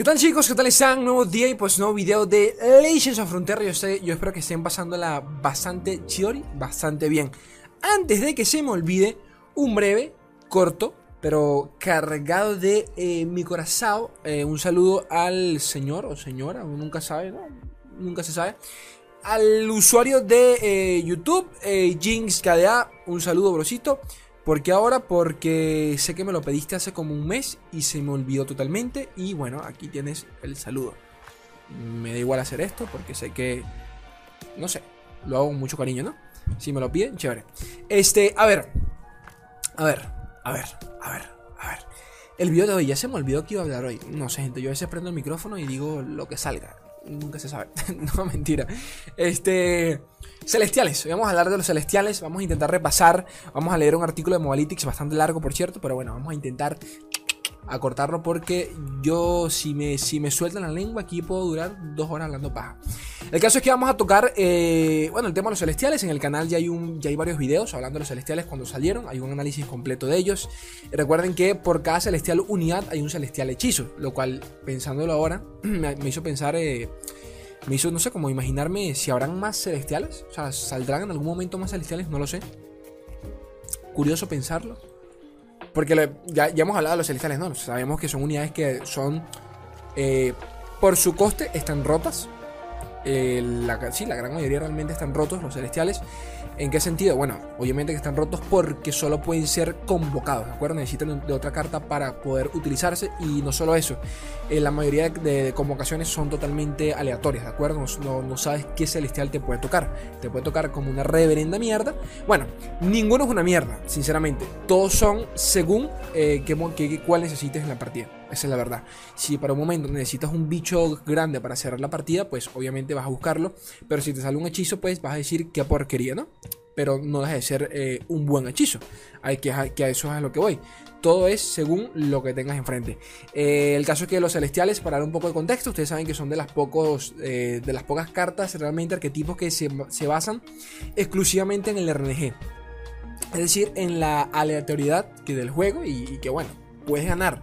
¿Qué tal chicos? ¿Qué tal están? Nuevo día y pues nuevo video de Legends of Frontier yo, sé, yo espero que estén pasándola bastante chiori, bastante bien Antes de que se me olvide, un breve, corto, pero cargado de eh, mi corazón eh, Un saludo al señor o señora, nunca sabe, ¿no? Nunca se sabe Al usuario de eh, YouTube, Jinx KDA, un saludo brosito ¿Por qué ahora? Porque sé que me lo pediste hace como un mes y se me olvidó totalmente. Y bueno, aquí tienes el saludo. Me da igual hacer esto porque sé que, no sé, lo hago con mucho cariño, ¿no? Si me lo piden, chévere. Este, a ver, a ver, a ver, a ver, a ver. El video de hoy, ya se me olvidó que iba a hablar hoy. No sé, gente, yo a veces prendo el micrófono y digo lo que salga. Nunca se sabe. no, mentira. Este... Celestiales, vamos a hablar de los celestiales, vamos a intentar repasar, vamos a leer un artículo de Mobalytics bastante largo por cierto, pero bueno, vamos a intentar acortarlo porque yo si me, si me sueltan la lengua aquí puedo durar dos horas hablando paja. El caso es que vamos a tocar, eh, bueno, el tema de los celestiales. En el canal ya hay, un, ya hay varios videos hablando de los celestiales cuando salieron. Hay un análisis completo de ellos. recuerden que por cada celestial unidad hay un celestial hechizo. Lo cual, pensándolo ahora, me, hizo pensar... Eh, me hizo, no sé, como imaginarme si habrán más celestiales. O sea, ¿saldrán en algún momento más celestiales? No lo sé. Curioso pensarlo. Porque ya, hemos hablado de los celestiales, ¿no? Sabemos que son unidades que son... Eh, por su coste están rotas. Eh, la, sí, la gran mayoría realmente están rotos, los celestiales. ¿En qué sentido? Bueno, obviamente que están rotos porque solo pueden ser convocados, ¿de acuerdo? Necesitan de otra carta para poder utilizarse y no solo eso, eh, la mayoría de, convocaciones son totalmente aleatorias, ¿de acuerdo? No, sabes qué celestial te puede tocar. Te puede tocar como una reverenda mierda. Bueno, ninguno es una mierda, sinceramente. Todos son según eh, qué, cuál necesites en la partida. Esa es la verdad. Si para un momento necesitas un bicho grande para cerrar la partida, pues obviamente vas a buscarlo. Pero si te sale un hechizo, pues vas a decir qué porquería, ¿no? Pero no deja de ser eh, un buen hechizo. Hay que, que, a eso es a lo que voy. Todo es según lo que tengas enfrente. Eh, el caso es que los celestiales, para dar un poco de contexto, ustedes saben que son de las, pocos, eh, de las pocas cartas, realmente arquetipos que se, se basan exclusivamente en el RNG. Es decir, en la aleatoriedad que del juego y, y que bueno, puedes ganar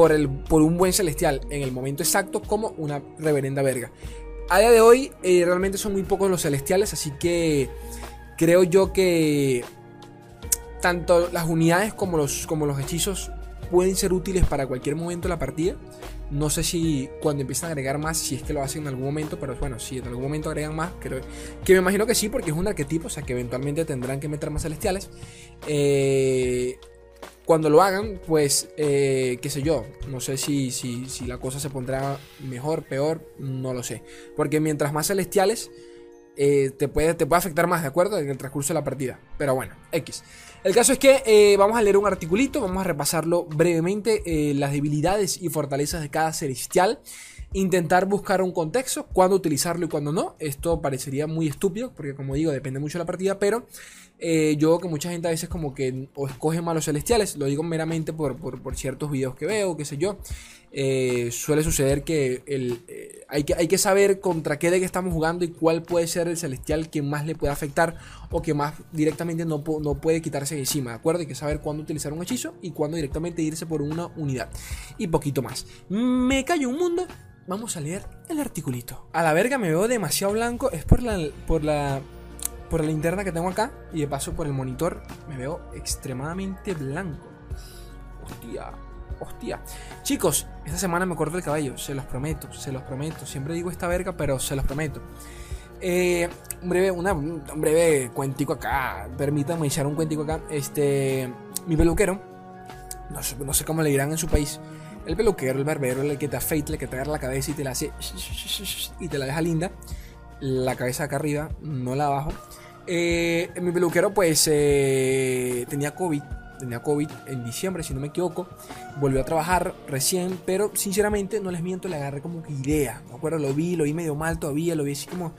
por, el, por un buen celestial en el momento exacto como una reverenda verga. A día de hoy eh, realmente son muy pocos los celestiales, así que creo yo que tanto las unidades como los, como los hechizos pueden ser útiles para cualquier momento de la partida. No sé si cuando empiezan a agregar más, si es que lo hacen en algún momento, pero bueno, si en algún momento agregan más, creo que me imagino que sí, porque es un arquetipo, o sea que eventualmente tendrán que meter más celestiales. Eh, cuando lo hagan, pues, eh, qué sé yo, no sé si, si, si, la cosa se pondrá mejor, peor, no lo sé. Porque mientras más celestiales, eh, te, puede, te puede afectar más, ¿de acuerdo? En el transcurso de la partida. Pero bueno, X. El caso es que eh, vamos a leer un articulito, vamos a repasarlo brevemente, las debilidades y fortalezas de cada celestial. Intentar buscar un contexto, cuándo utilizarlo y cuándo no. Esto parecería muy estúpido, porque como digo, depende mucho de la partida, pero eh, yo que mucha gente a veces como que o escoge malos celestiales, lo digo meramente por, ciertos videos que veo, qué sé yo. Eh, suele suceder que, el, eh, hay que hay que saber contra qué deck estamos jugando y cuál puede ser el celestial que más le puede afectar o que más directamente no, no puede quitarse de encima, ¿de acuerdo? Hay que saber cuándo utilizar un hechizo y cuándo directamente irse por una unidad. Y poquito más. Me callo un mundo. Vamos a leer el articulito. A la verga me veo demasiado blanco. Es por la, por la por la linterna que tengo acá y de paso por el monitor me veo extremadamente blanco. Hostia, hostia. Chicos, esta semana me corto el cabello, se los prometo, se los prometo. Siempre digo esta verga, pero se los prometo. Eh, un breve, una, un breve cuentico acá. Permítanme echar un cuentico acá. Este, mi peluquero, no sé, no sé cómo le dirán en su país. El peluquero, el barbero, el que te afeita, el que te agarra la cabeza y te la hace y te la deja linda. La cabeza acá arriba, no la abajo. Eh, mi peluquero pues eh, tenía COVID, tenía COVID en diciembre si no me equivoco, volvió a trabajar recién, pero sinceramente no les miento, le agarré como que idea, me acuerdo, lo vi, lo vi medio mal todavía, lo vi así como,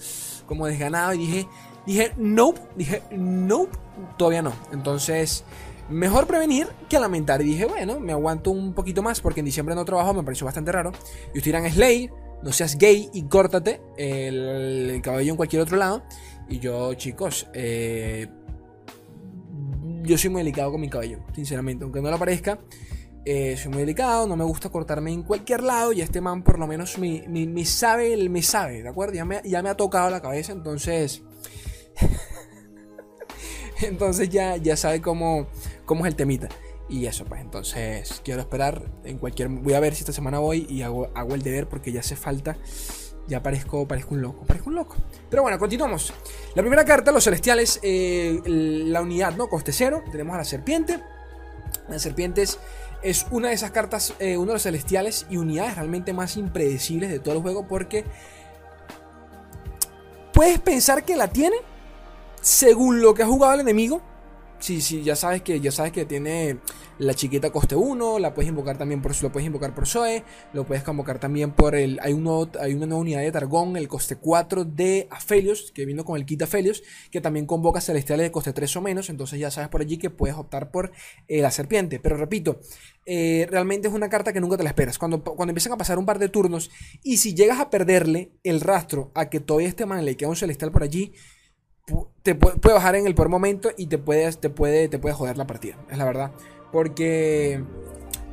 como desganado y dije, dije, nope, dije, nope, todavía no, entonces... Mejor prevenir que lamentar. Y dije, bueno, me aguanto un poquito más porque en diciembre no trabajo, me pareció bastante raro. Y ustedes dirán, Slay, no seas gay y córtate el cabello en cualquier otro lado. Y yo, chicos, eh, yo soy muy delicado con mi cabello, sinceramente. Aunque no lo parezca, Eh, soy muy delicado, no me gusta cortarme en cualquier lado y este man por lo menos me, me, sabe, me sabe, ¿de acuerdo? Ya me, ya me ha tocado la cabeza, entonces... entonces ya, ya sabe cómo, cómo es el temita. Y eso, pues entonces quiero esperar en cualquier... Voy a ver si esta semana voy y hago, hago el deber porque ya hace falta ya parezco, parezco un loco, parezco un loco. Pero bueno, continuamos. La primera carta, los celestiales, eh, la unidad, ¿no? Coste cero. Tenemos a la serpiente. Las serpientes es una de esas cartas, eh, uno de los celestiales y unidades realmente más impredecibles de todo el juego porque puedes pensar que la tiene según lo que ha jugado el enemigo. Sí, sí, ya sabes que ya sabes que tiene la chiquita coste 1, la puedes invocar también por lo puedes invocar por Zoe, lo puedes convocar también por el hay un hay una nueva unidad de Targón, el coste 4 de Aphelios, que vino con el kit Aphelios, que también convoca celestiales de coste 3 o menos, entonces ya sabes por allí que puedes optar por eh, la serpiente, pero repito, eh, realmente es una carta que nunca te la esperas. Cuando, cuando empiezan a pasar un par de turnos y si llegas a perderle el rastro a que todavía este man le queda un celestial por allí, te puede, bajar en el peor momento y te puede, te, puede, te puede joder la partida, es la verdad. Porque,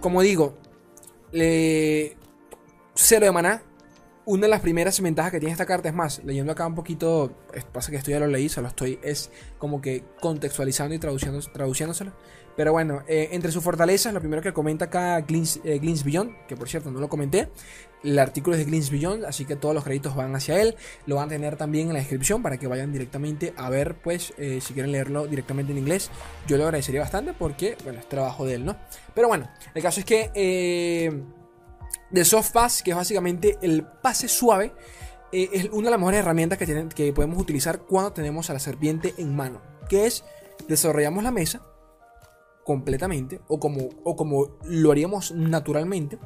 como digo, cero de maná. Una de las primeras ventajas que tiene esta carta es más, leyendo acá un poquito, pasa que esto ya lo leí, solo estoy, es como que contextualizando y traduciéndoselo. Pero bueno, eh, entre sus fortalezas, lo primero que comenta acá Glins, eh, Beyond, que por cierto no lo comenté, el artículo es de Glins Beyond, así que todos los créditos van hacia él. Lo van a tener también en la descripción para que vayan directamente a ver, pues, eh, si quieren leerlo directamente en inglés. Yo lo agradecería bastante porque, bueno, es trabajo de él, ¿no? Pero bueno, el caso es que de Soft Pass, que es básicamente el pase suave, es una de las mejores herramientas que, tienen, que podemos utilizar cuando tenemos a la serpiente en mano, que es desarrollamos la mesa completamente o como, o como lo haríamos naturalmente.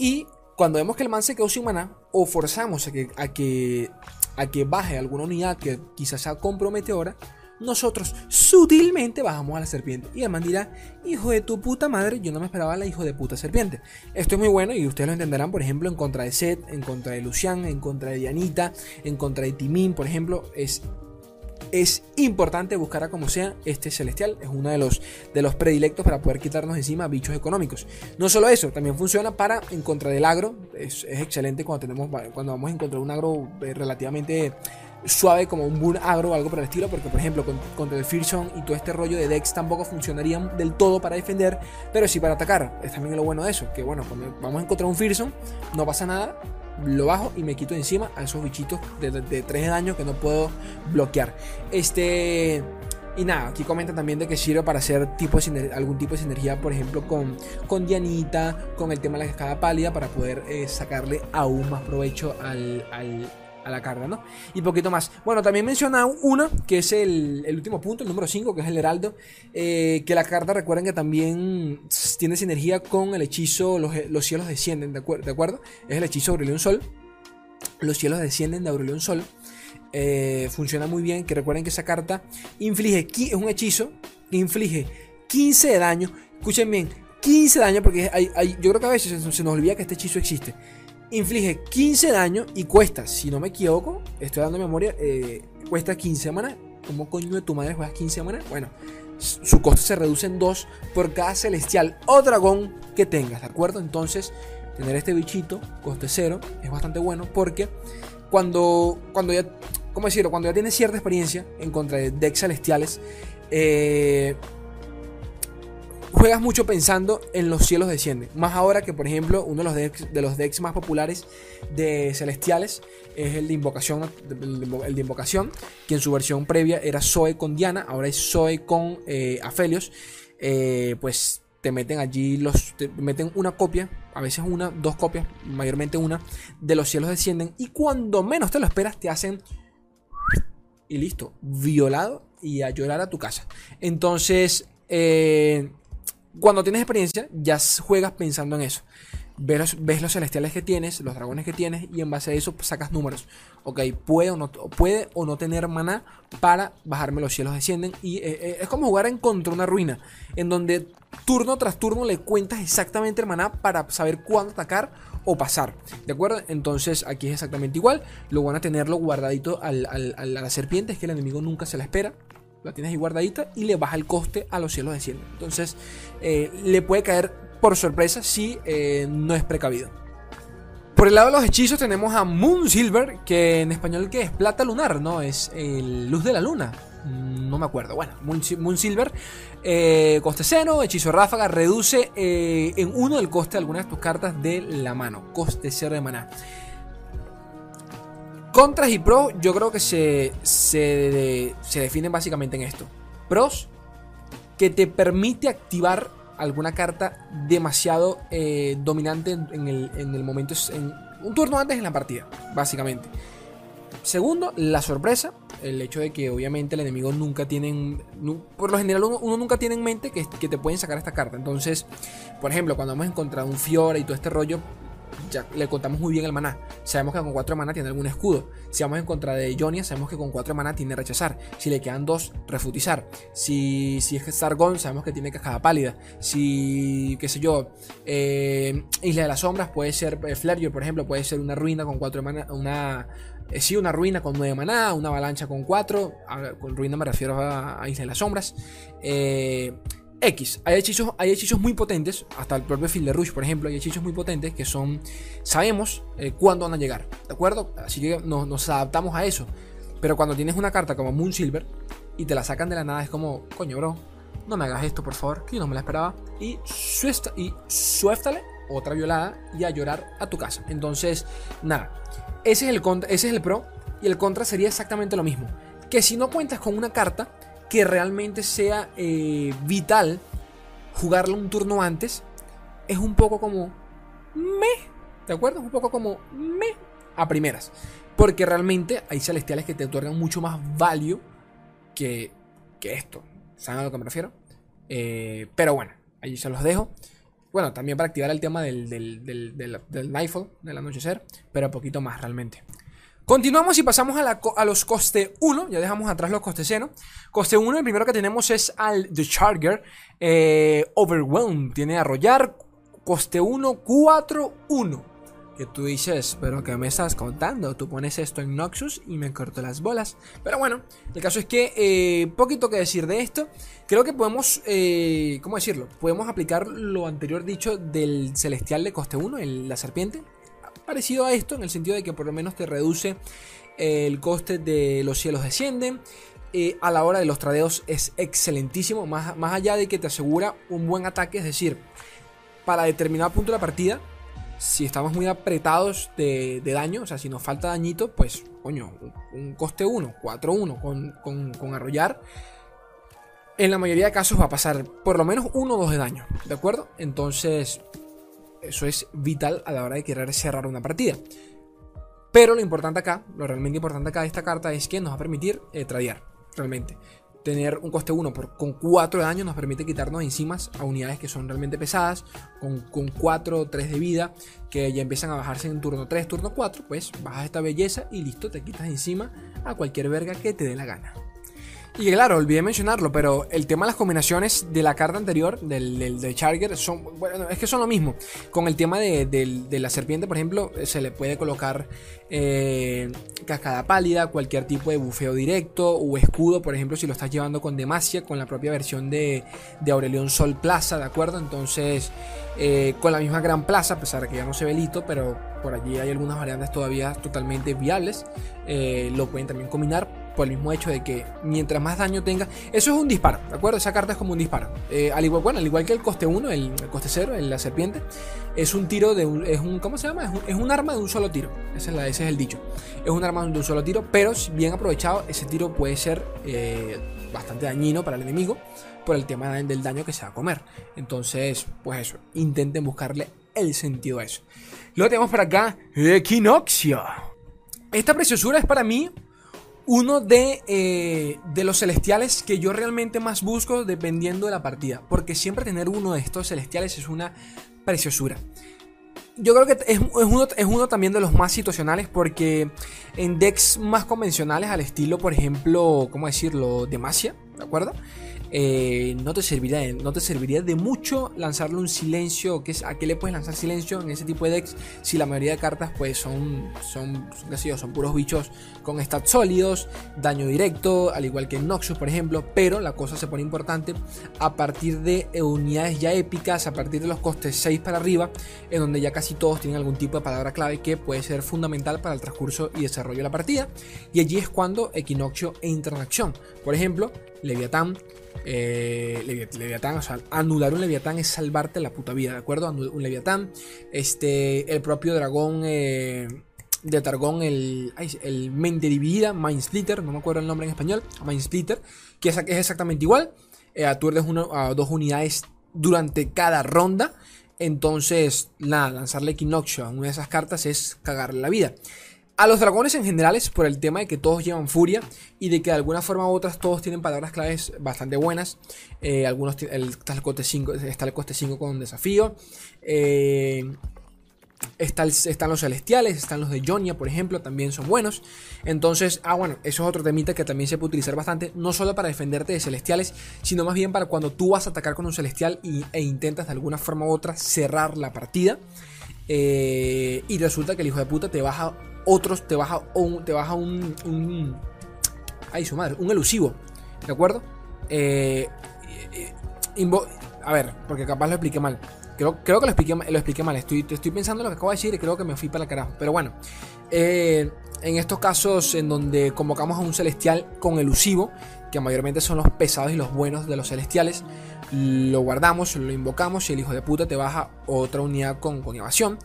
Y cuando vemos que el man se quedó sin maná o forzamos a que, a que, a que baje alguna unidad que quizás sea comprometedora, nosotros sutilmente bajamos a la serpiente. Y el man dirá, hijo de tu puta madre, yo no me esperaba la hijo de puta serpiente. Esto es muy bueno y ustedes lo entenderán, por ejemplo, en contra de Seth, en contra de Lucian, en contra de Dianita, en contra de Timin, por ejemplo. Es es importante buscar a como sea este celestial. Es uno de los, de los predilectos para poder quitarnos encima bichos económicos. No solo eso, también funciona para en contra del agro. Es, excelente cuando, tenemos, cuando vamos a encontrar un agro eh, relativamente suave como un bull agro o algo por el estilo, porque por ejemplo contra el Fearsome y todo este rollo de Dex tampoco funcionarían del todo para defender, pero sí para atacar. Es también lo bueno de eso, que bueno, cuando vamos a encontrar un Fearsome no pasa nada, lo bajo y me quito encima a esos bichitos de, de, 3 de daño que no puedo bloquear. Este. Y nada, aquí comenta también de que sirve para hacer tipo algún tipo de sinergia, por ejemplo, con, con Dianita, con el tema de la cascada pálida, para poder eh, sacarle aún más provecho al, a la carga, ¿no? Y poquito más. Bueno, también menciona una, que es el, último punto, el número 5, que es el Heraldo. Eh, que la carta, recuerden que también tiene sinergia con el hechizo Los, cielos descienden, ¿de, acuerdo? Es el hechizo Aurelion Sol. Los cielos descienden de Aurelion Sol. Eh, funciona muy bien. Que recuerden que esa carta inflige, es un hechizo que inflige 15 de daño. Escuchen bien, 15 de daño, porque yo creo que a veces se nos olvida que este hechizo existe inflige 15 daño y cuesta, si no me equivoco, estoy dando memoria, eh, cuesta 15 semanas. ¿Cómo coño de tu madre juegas 15 semanas? Bueno, su costo se reduce en 2 por cada celestial o dragón que tengas, ¿de acuerdo? Entonces, tener este bichito, coste 0, es bastante bueno porque cuando, cuando ya, ¿cómo decirlo? Cuando ya tienes cierta experiencia en contra de decks celestiales, eh, juegas mucho pensando en los cielos descienden. Más ahora que, por ejemplo, uno de los decks, de los decks más populares de Celestiales es el de Invocación, el de Invocación, que en su versión previa era Zoe con Diana, ahora es Zoe con eh, Aphelios. Eh, pues te meten allí los. Te meten una copia, a veces una, dos copias, mayormente una, de los cielos descienden. Y cuando menos te lo esperas, te hacen. Y listo, violado y a llorar a tu casa. Entonces, eh, cuando tienes experiencia, ya juegas pensando en eso. Ves los, celestiales que tienes, los dragones que tienes, y en base a eso pues, sacas números. Ok, puede o, no, puede o no tener maná para bajarme los cielos descienden. Y eh, eh, es como jugar en contra una ruina, en donde turno tras turno le cuentas exactamente el maná para saber cuándo atacar o pasar. ¿De acuerdo? Entonces aquí es exactamente igual. Lo van a tenerlo guardadito a la serpiente, es que el enemigo nunca se la espera. La tienes ahí guardadita y le baja el coste a los cielos de cielo. Entonces, eh, le puede caer por sorpresa si eh, no es precavido. Por el lado de los hechizos tenemos a Moon Silver, que en español que es plata lunar, ¿no? Es el luz de la luna. No me acuerdo. Bueno, Moon, Silver, eh, coste cero, hechizo ráfaga, reduce en uno el coste de algunas de tus cartas de la mano. Coste cero de maná. Contras y pros, yo creo que se, se, definen básicamente en esto. Pros, que te permite activar alguna carta demasiado eh, dominante en, el, momento, en un turno antes en la partida, básicamente. Segundo, la sorpresa, el hecho de que obviamente el enemigo nunca tiene, por lo general uno, nunca tiene en mente que, que, te pueden sacar esta carta. Entonces, por ejemplo, cuando hemos encontrado un Fiora y todo este rollo, ya le contamos muy bien el maná. Sabemos que con 4 maná tiene algún escudo. Si vamos en contra de Jonia, sabemos que con 4 maná tiene rechazar. Si le quedan 2, refutizar. Si, si es Sargon, sabemos que tiene cascada pálida. Si, qué sé yo, eh, Isla de las Sombras puede ser eh, por ejemplo, puede ser una ruina con 4 maná. Una, eh, sí, una ruina con 9 maná, una avalancha con 4. Con ruina me refiero a, a Isla de las Sombras. Eh X, hay hechizos, hay hechizos muy potentes, hasta el propio Field de Rush, por ejemplo, hay hechizos muy potentes que son, sabemos eh, cuándo van a llegar, ¿de acuerdo? Así que nos, adaptamos a eso. Pero cuando tienes una carta como Moon Silver y te la sacan de la nada, es como, coño, bro, no me hagas esto, por favor, que yo no me la esperaba. Y, suesta, y suéftale otra violada y a llorar a tu casa. Entonces, nada, ese es el, ese es el pro y el contra sería exactamente lo mismo. Que si no cuentas con una carta, que realmente sea eh, vital jugarlo un turno antes, es un poco como me, ¿de acuerdo? Es un poco como me a primeras. Porque realmente hay celestiales que te otorgan mucho más value que, que esto. ¿Saben a lo que me refiero? Eh, pero bueno, ahí se los dejo. Bueno, también para activar el tema del, del, del, del, del anochecer, pero poquito más realmente. Continuamos y pasamos a, los coste 1. Ya dejamos atrás los coste 0. Coste 1, el primero que tenemos es al The Charger. Eh, Overwhelm. Tiene arrollar. Coste 1, 4, 1. Que tú dices, pero que me estás contando. Tú pones esto en Noxus y me corto las bolas. Pero bueno, el caso es que eh, poquito que decir de esto. Creo que podemos, eh, ¿cómo decirlo? Podemos aplicar lo anterior dicho del celestial de coste 1, la serpiente parecido a esto, en el sentido de que por lo menos te reduce el coste de los cielos descienden. Eh, a la hora de los tradeos es excelentísimo, más, más allá de que te asegura un buen ataque, es decir, para determinado punto de la partida, si estamos muy apretados de, daño, o sea, si nos falta dañito, pues, coño, un, coste 1, 4-1 con, con, con, arrollar, en la mayoría de casos va a pasar por lo menos 1 o 2 de daño, ¿de acuerdo? Entonces, eso es vital a la hora de querer cerrar una partida. Pero lo importante acá, lo realmente importante acá de esta carta es que nos va a permitir eh, tradear, realmente. Tener un coste 1 por, con 4 de daño nos permite quitarnos encima a unidades que son realmente pesadas, con 4 o 3 de vida, que ya empiezan a bajarse en turno 3, turno 4, pues bajas esta belleza y listo, te quitas encima a cualquier verga que te dé la gana. Y claro, olvidé mencionarlo, pero el tema de las combinaciones de la carta anterior, del, de Charger, son, bueno, es que son lo mismo. Con el tema de, la serpiente, por ejemplo, se le puede colocar eh, cascada pálida, cualquier tipo de bufeo directo o escudo, por ejemplo, si lo estás llevando con Demacia, con la propia versión de, de Aurelion Sol Plaza, ¿de acuerdo? Entonces, eh, con la misma Gran Plaza, a pesar de que ya no se ve lito, pero por allí hay algunas variantes todavía totalmente viables, eh, lo pueden también combinar por el mismo hecho de que mientras más daño tenga, eso es un disparo, ¿de acuerdo? Esa carta es como un disparo. Eh, al igual, bueno, al igual que el coste 1, el, coste 0, la serpiente, es un tiro de un, es un, ¿cómo se llama? Es un, arma de un solo tiro. Ese es, la, ese es el dicho. Es un arma de un solo tiro, pero bien aprovechado, ese tiro puede ser eh, bastante dañino para el enemigo por el tema del daño que se va a comer. Entonces, pues eso, intenten buscarle el sentido a eso. Luego tenemos por acá Equinoxia. Esta preciosura es para mí uno de, eh, de, los celestiales que yo realmente más busco dependiendo de la partida. Porque siempre tener uno de estos celestiales es una preciosura. Yo creo que es, uno, es uno, también de los más situacionales porque en decks más convencionales al estilo, por ejemplo, ¿cómo decirlo? Demacia, ¿de acuerdo? Eh, no, te serviría de, no te serviría de mucho lanzarle un silencio. Que es, ¿A qué le puedes lanzar silencio en ese tipo de decks? Si la mayoría de cartas pues son, son, puros bichos con stats sólidos, daño directo, al igual que Noxus, por ejemplo. Pero la cosa se pone importante a partir de unidades ya épicas, a partir de los costes 6 para arriba, en donde ya casi todos tienen algún tipo de palabra clave que puede ser fundamental para el transcurso y desarrollo de la partida. Y allí es cuando Equinoccio entra en. Por ejemplo, Leviatán. Eh, Leviatán, o sea, anular un Leviatán es salvarte la puta vida, ¿de acuerdo? Un Leviatán, este, el propio dragón eh, de Targón, el, el mente dividida, Mind Splitter, no me acuerdo el nombre en español, Mind Splitter, que es, exactamente igual, eh, a dos unidades durante cada ronda, entonces, nada, lanzarle Equinoccio a una de esas cartas es cagarle la vida. A los dragones en general es por el tema de que todos llevan furia y de que de alguna forma u otra todos tienen palabras claves bastante buenas. Eh, algunos el, está, el coste 5, está coste 5 con desafío. Eh, están los celestiales, están los de Jonia, por ejemplo, también son buenos. Entonces, ah, bueno, eso es otro temita que también se puede utilizar bastante, no solo para defenderte de celestiales, sino más bien para cuando tú vas a atacar con un celestial e intentas de alguna forma u otra cerrar la partida. Eh, y resulta que el hijo de puta te baja otros, te baja un, te baja un, un ay su madre, un elusivo, ¿de acuerdo? Eh, a ver, porque capaz lo expliqué mal. Creo, creo que lo expliqué, mal. Estoy, estoy pensando en lo que acabo de decir y creo que me fui para el carajo. Pero bueno, eh, en estos casos en donde convocamos a un celestial con elusivo, que mayormente son los pesados y los buenos de los celestiales, lo guardamos, lo invocamos y el hijo de puta te baja otra unidad con, con evasión.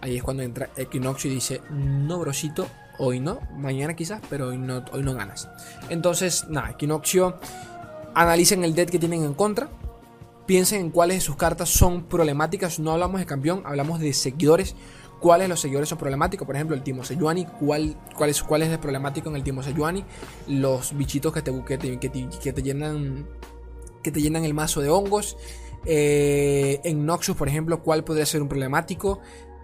Ahí es cuando entra Equinoxio y dice, no, brosito, hoy no, mañana quizás, pero hoy no, hoy no ganas. Entonces, nada, Equinoxio, analicen el dead que tienen en contra, piensen en cuáles de sus cartas son problemáticas, no hablamos de campeón, hablamos de seguidores, cuáles los seguidores son problemáticos, por ejemplo, el Timo Sejuani, cuál, cuál, es, es el problemático en el Timo Sejuani, los bichitos que te, que que te, llenan que te llenan el mazo de hongos, eh, en Noxus, por ejemplo, cuál podría ser un problemático.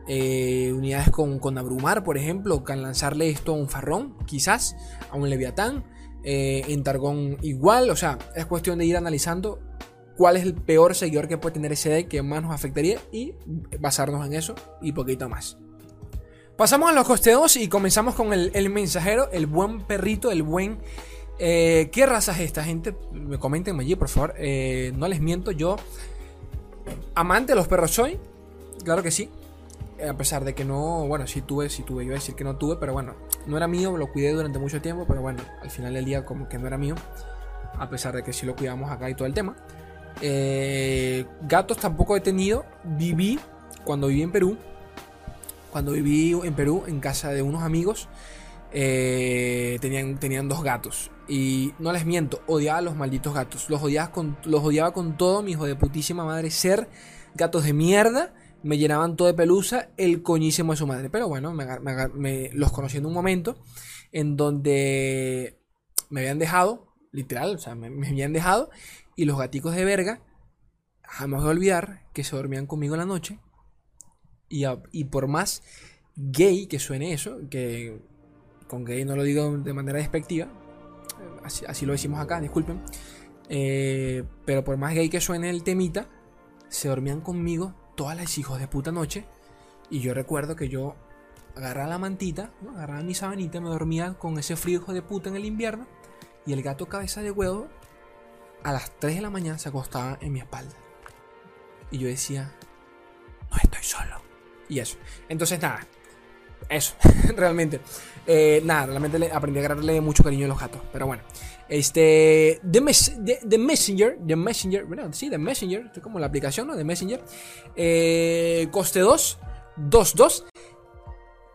Eh, unidades con, con, abrumar, por ejemplo, can lanzarle esto a un farrón, quizás, a un leviatán. Eh, en Targón igual, o sea, es cuestión de ir analizando cuál es el peor seguidor que puede tener ese deck que más nos afectaría y basarnos en eso y poquito más. Pasamos a los costeos y comenzamos con el, mensajero, el buen perrito, el buen... Eh, ¿Qué raza es esta gente? Me comenten allí, por favor. no les miento, yo amante de los perros soy. Claro que sí a pesar de que no, bueno, sí tuve, sí tuve, iba a decir que no tuve, pero bueno, no era mío, lo cuidé durante mucho tiempo, pero bueno, al final del día como que no era mío, a pesar de que sí lo cuidamos acá y todo el tema. Eh, gatos tampoco he tenido, viví cuando viví en Perú, cuando viví en Perú en casa de unos amigos, eh, tenían, tenían dos gatos. Y no les miento, odiaba a los malditos gatos. Los odiaba con, los odiaba con todo, mi hijo de putísima madre, ser gatos de mierda me llenaban todo de pelusa el coñísimo de su madre. Pero bueno, me, los conocí en un momento en donde me habían dejado, literal, o sea, me, habían dejado, y los gaticos de verga, jamás voy a olvidar que se dormían conmigo en la noche. Y, y por más gay que suene eso, que con gay no lo digo de manera despectiva, así, lo decimos acá, disculpen. Eh, pero por más gay que suene el temita, se dormían conmigo todas las hijos de puta noche. Y yo recuerdo que yo agarraba la mantita, agarraba mi sabanita, me dormía con ese frío hijo de puta en el invierno. Y el gato cabeza de huevo a las 3 de la mañana se acostaba en mi espalda. Y yo decía, no estoy solo. Y eso. Entonces nada, eso, realmente. Eh, nada, realmente aprendí a agarrarle mucho cariño a los gatos. Pero bueno. Este. The, Messenger. The Messenger. Bueno, sí, The Messenger. Es como la aplicación, ¿no? The Messenger. Eh, coste 2. 2-2.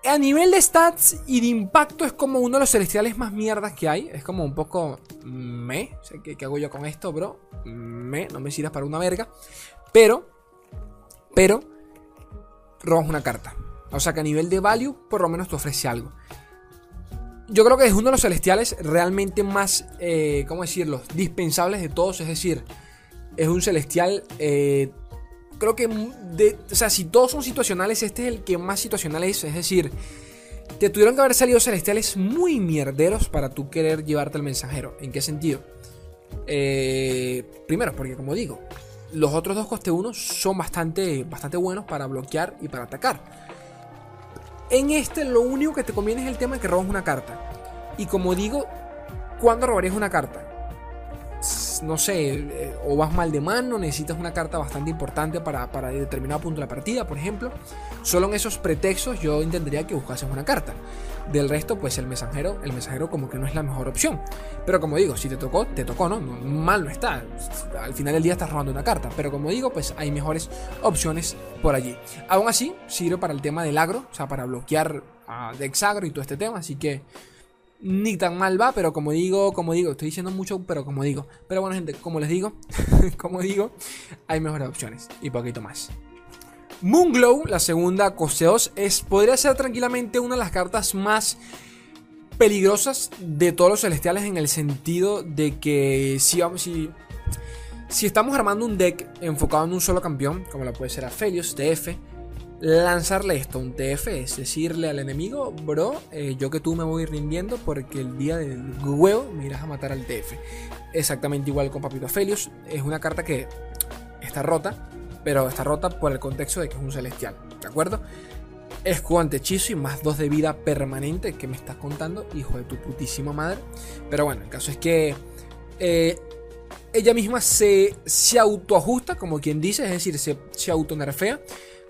A nivel de stats y de impacto es como uno de los celestiales más mierdas que hay. Es como un poco me. ¿qué, hago yo con esto, bro? Me. No me sirvas para una verga. Pero. Pero. Robas una carta. O sea que a nivel de value, por lo menos te ofrece algo. Yo creo que es uno de los celestiales realmente más, eh, ¿cómo decirlo?, dispensables de todos. Es decir, es un celestial, eh, creo que, o sea, si todos son situacionales, este es el que más situacional es. Es decir, te tuvieron que haber salido celestiales muy mierderos para tú querer llevarte al mensajero. ¿En qué sentido? Eh, primero, porque como digo, los otros dos coste 1 son bastante, bastante buenos para bloquear y para atacar. En este lo único que te conviene es el tema de que robas una carta. Y como digo, ¿cuándo robarías una carta? No sé, eh, o vas mal de mano, necesitas una carta bastante importante para, para determinado punto de la partida, por ejemplo. Solo en esos pretextos yo entendería que buscases una carta. Del resto, pues el mensajero, el mensajero como que no es la mejor opción. Pero como digo, si te tocó, te tocó, ¿no? mal no está. Al final del día estás robando una carta. Pero como digo, pues hay mejores opciones por allí. Aún así, sirve para el tema del agro, o sea, para bloquear a Dexagro y todo este tema. Así que ni tan mal va, pero como digo, como digo, estoy diciendo mucho, pero como digo. Pero bueno, gente, como les digo, como digo, hay mejores opciones y poquito más. Moonglow, la segunda coste 2, es, podría ser tranquilamente una de las cartas más peligrosas de todos los celestiales en el sentido de que si, vamos, si, si estamos armando un deck enfocado en un solo campeón, como lo puede ser Aphelios, TF, lanzarle esto, un TF, es decirle al enemigo, bro, eh, yo que tú me voy rindiendo porque el día del huevo me irás a matar al TF. Exactamente igual con Papito Felius, es una carta que está rota, pero está rota por el contexto de que es un celestial, ¿de acuerdo? Escudo ante hechizo y más dos de vida permanente que me estás contando, hijo de tu putísima madre. Pero bueno, el caso es que eh, ella misma se, se autoajusta, como quien dice, es decir, se, se autonerfea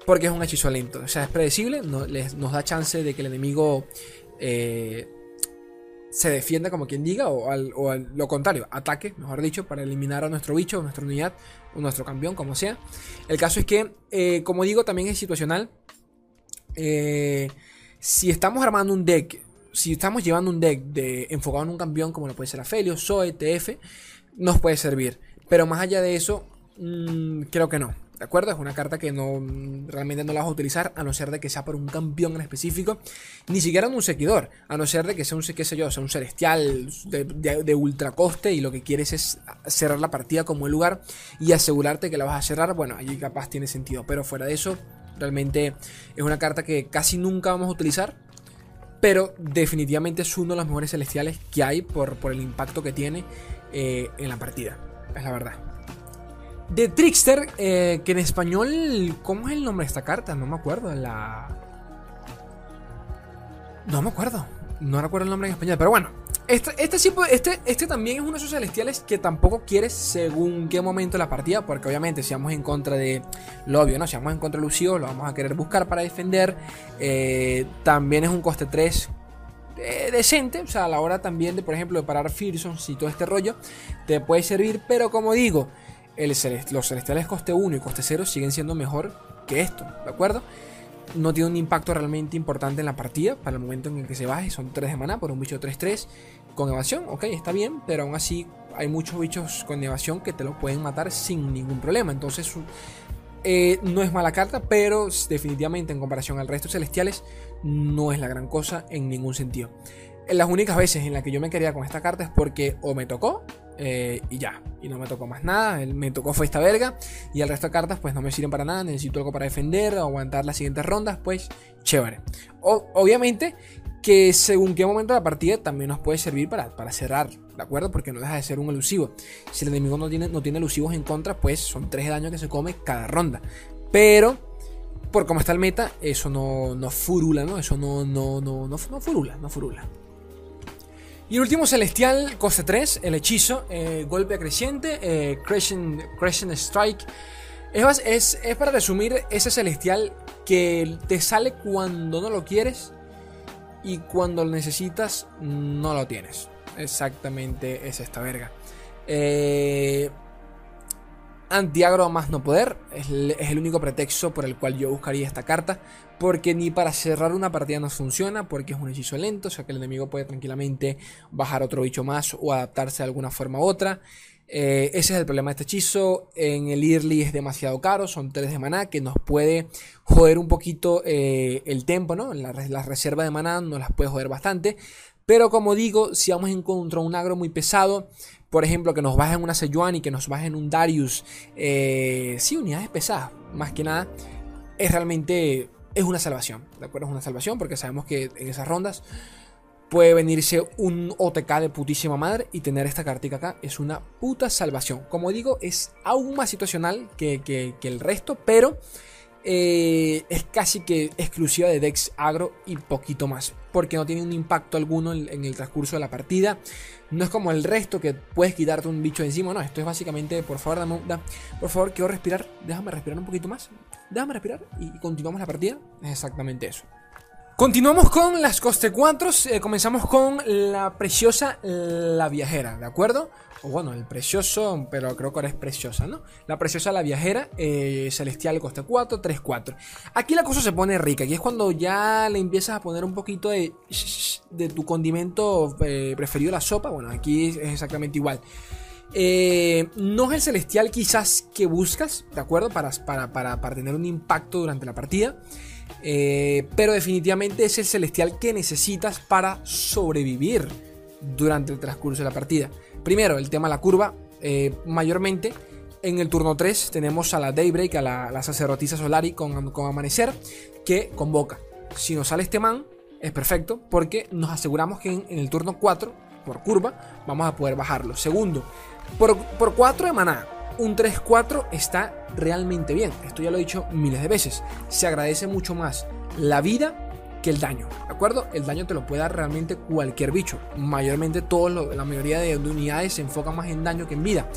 porque es un hechizo lento. O sea, es predecible. nos da chance de que el enemigo eh, se defienda, como quien diga, o, al, lo contrario, ataque, mejor dicho, para eliminar a nuestro bicho, a nuestra unidad, o nuestro campeón, como sea. El caso es que, eh, como digo, también es situacional. Eh, si estamos armando un deck, si estamos llevando un deck de, enfocado en un campeón, como lo puede ser Afelio, Zoe, TF, nos puede servir. Pero más allá de eso, mm, creo que no. ¿De acuerdo? Es una carta que no realmente no la vas a utilizar a no ser de que sea por un campeón en específico, ni siquiera en un seguidor, a no ser de que sea un, qué sé yo, sea un celestial de, ultra coste y lo que quieres es cerrar la partida como el lugar y asegurarte que la vas a cerrar, bueno, allí capaz tiene sentido, pero fuera de eso, realmente es una carta que casi nunca vamos a utilizar, pero definitivamente es uno de los mejores celestiales que hay por, por el impacto que tiene eh, en la partida, es la verdad. De Trickster, eh, que en español, ¿cómo es el nombre de esta carta? No me acuerdo. La. No me acuerdo. No recuerdo el nombre en español, pero bueno. Este, este, este, este también es uno de esos celestiales que tampoco quieres según qué momento de la partida, porque obviamente si vamos en contra de lo obvio, ¿no? Si vamos en contra de Lucio, lo vamos a querer buscar para defender. Eh, también es un coste 3 eh, decente, o sea, a la hora también de, por ejemplo, de parar Fearsons y todo este rollo, te puede servir, pero como digo, los celestiales coste 1 y coste 0 siguen siendo mejor que esto, ¿de acuerdo? No tiene un impacto realmente importante en la partida para el momento en el que se baje. Son 3 de maná por un bicho 3-3 con evasión. Ok, está bien, pero aún así hay muchos bichos con evasión que te lo pueden matar sin ningún problema. Entonces, eh, no es mala carta, pero definitivamente en comparación al resto celestiales, no es la gran cosa en ningún sentido. Las únicas veces en las que yo me quería con esta carta es porque o me tocó eh, y ya, y no me tocó más nada, me tocó fue esta verga, y el resto de cartas pues no me sirven para nada, necesito algo para defender, o aguantar las siguientes rondas, pues chévere. obviamente que según qué momento de la partida también nos puede servir para, para, cerrar, ¿de acuerdo? Porque no deja de ser un elusivo. Si el enemigo no tiene, no tiene elusivos en contra, pues son 3 de daño que se come cada ronda. Pero, por cómo está el meta, eso no, no furula, ¿no? Eso no, no, no, no, no furula, no furula. Y el último celestial, coste 3, el hechizo, eh, golpe creciente, eh, crescent, Strike. Es, es, para resumir ese celestial que te sale cuando no lo quieres y cuando lo necesitas no lo tienes. Exactamente es esta verga. Eh, Antiagro más no poder es, el único pretexto por el cual yo buscaría esta carta. Porque ni para cerrar una partida nos funciona, porque es un hechizo lento, o sea que el enemigo puede tranquilamente bajar otro bicho más o adaptarse de alguna forma u otra. Eh, ese es el problema de este hechizo. En el early es demasiado caro, son 3 de maná que nos puede joder un poquito eh, el tempo, ¿no? Las la reservas de maná nos las puede joder bastante. Pero como digo, si vamos en contra un agro muy pesado, por ejemplo, que nos bajen una Sejuani que nos bajen un Darius, eh, sí, unidades pesadas, más que nada, es realmente, es una salvación, ¿de acuerdo? Es una salvación porque sabemos que en esas rondas puede venirse un OTK de putísima madre y tener esta cartica acá es una puta salvación. Como digo, es aún más situacional que, el resto, pero eh, es casi que exclusiva de Dex Agro y poquito más, porque no tiene un impacto alguno en, el transcurso de la partida. No es como el resto que puedes quitarte un bicho encima, no, esto es básicamente, por favor, dame, por favor, quiero respirar, déjame respirar un poquito más, déjame respirar y continuamos la partida. Es exactamente eso. Continuamos con las coste 4. Eh, comenzamos con la preciosa La Viajera, ¿de acuerdo? O bueno, el precioso, pero creo que ahora es preciosa, ¿no? La preciosa La Viajera, eh, celestial coste 4, 3, 4. Aquí la cosa se pone rica, aquí es cuando ya le empiezas a poner un poquito de, de tu condimento eh, preferido la sopa. Bueno, aquí es exactamente igual. no es el celestial quizás que buscas, ¿de acuerdo? Para, para, para, para tener un impacto durante la partida. Eh, pero definitivamente es el celestial que necesitas para sobrevivir durante el transcurso de la partida. Primero, el tema de la curva. Eh, mayormente en el turno 3 tenemos a la Daybreak, a la, sacerdotisa Solari con, con, Amanecer, que convoca. Si nos sale este man, es perfecto, porque nos aseguramos que en, el turno 4, por curva, vamos a poder bajarlo. Segundo, por, por 4 de maná, un 3-4 está realmente bien. Esto ya lo he dicho miles de veces. Se agradece mucho más la vida que el daño, ¿de acuerdo? El daño te lo puede dar realmente cualquier bicho. Mayormente todos, la mayoría de, unidades se enfocan más en daño que en vida.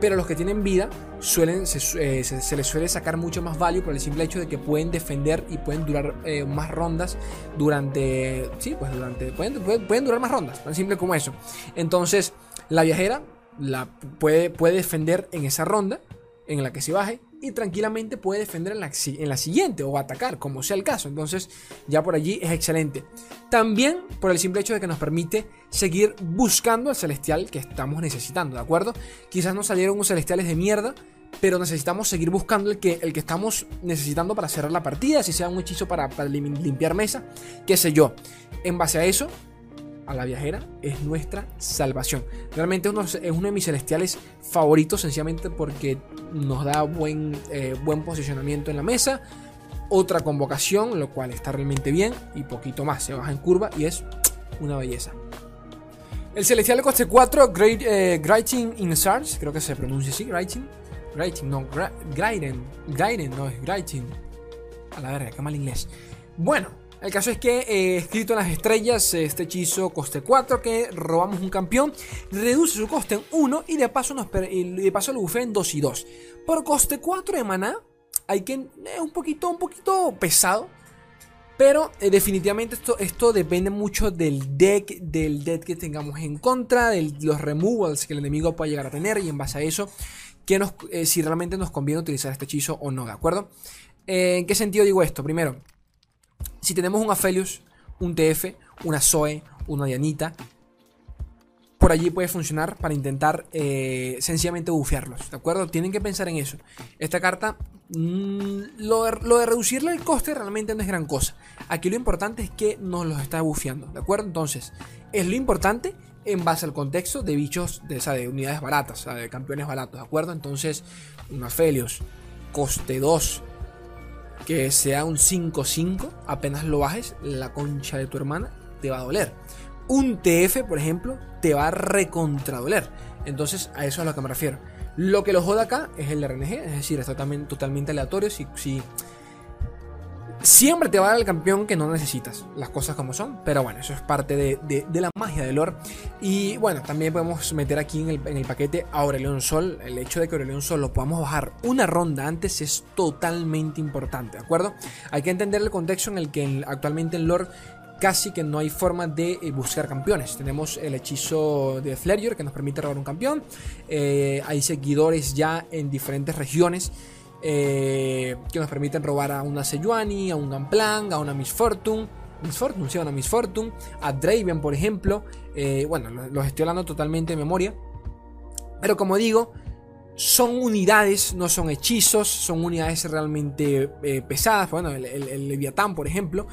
Pero los que tienen vida suelen, se, eh, les suele sacar mucho más value por el simple hecho de que pueden defender y pueden durar eh, más rondas durante... Sí, pues durante... Pueden, pueden durar más rondas, tan simple como eso. Entonces, la viajera la puede, puede defender en esa ronda en la que se baje y tranquilamente puede defender en la, en la, siguiente o atacar, como sea el caso. Entonces, ya por allí es excelente. También por el simple hecho de que nos permite seguir buscando al celestial que estamos necesitando, ¿de acuerdo? Quizás nos salieron unos celestiales de mierda, pero necesitamos seguir buscando el que, el que estamos necesitando para cerrar la partida, si sea un hechizo para, para limpiar mesa, qué sé yo. En base a eso, a la viajera es nuestra salvación. Realmente es uno de mis celestiales favoritos, sencillamente porque nos da buen, eh, buen posicionamiento en la mesa. Otra convocación, lo cual está realmente bien. Y poquito más, se baja en curva y es una belleza. El celestial de coste 4, Great, eh, in Stars, creo que se pronuncia así, Greiting. Greiting, no, Graiden. Graiden, no, es Greiting. A la verga, qué mal inglés. Bueno, el caso es que, eh, escrito en las estrellas, este hechizo coste 4, que robamos un campeón, reduce su coste en 1 y de paso, nos, de paso lo bufea en 2 y 2. Por coste 4 de maná, hay que. Es un poquito, un poquito pesado. Pero eh, definitivamente esto, esto depende mucho del deck, del deck que tengamos en contra, de los removals que el enemigo pueda llegar a tener y en base a eso, que nos, eh, si realmente nos conviene utilizar este hechizo o no, ¿de acuerdo? ¿En qué sentido digo esto? Primero, si tenemos un Aphelios, un TF, una Zoe, una Dianita, por allí puede funcionar para intentar eh, sencillamente bufearlos, ¿de acuerdo? Tienen que pensar en eso. Esta carta, mm, lo, de, reducirle el coste realmente no es gran cosa. Aquí lo importante es que nos los está bufeando, ¿de acuerdo? Entonces, es lo importante en base al contexto de bichos, de, de unidades baratas, de campeones baratos, ¿de acuerdo? Entonces, un Aphelios, coste 2, que sea un 5-5, apenas lo bajes, la concha de tu hermana te va a doler. Un TF, por ejemplo, te va a recontradoler. Entonces, a eso es a lo que me refiero. Lo que lo joda acá es el RNG, es decir, es totalmente, totalmente aleatorio. Si, si, Siempre te va a dar el campeón que no necesitas, las cosas como son, pero bueno, eso es parte de, la magia del lore. Y bueno, también podemos meter aquí en el, paquete a Aurelion Sol. El hecho de que Aurelion Sol lo podamos bajar una ronda antes es totalmente importante, ¿de acuerdo? Hay que entender el contexto en el que actualmente en lore casi que no hay forma de eh, buscar campeones. Tenemos el hechizo de Flareor que nos permite robar un campeón. Eh, hay seguidores ya en diferentes regiones eh, que nos permiten robar a una Sejuani, a un Gamplang, a una Miss Fortune. Miss Fortune, sí, a una Miss Fortune, a Draven, por ejemplo. Eh, bueno, los estoy hablando totalmente de memoria. Pero como digo, son unidades, no son hechizos, son unidades realmente eh, pesadas. Bueno, el, Leviatán, por ejemplo.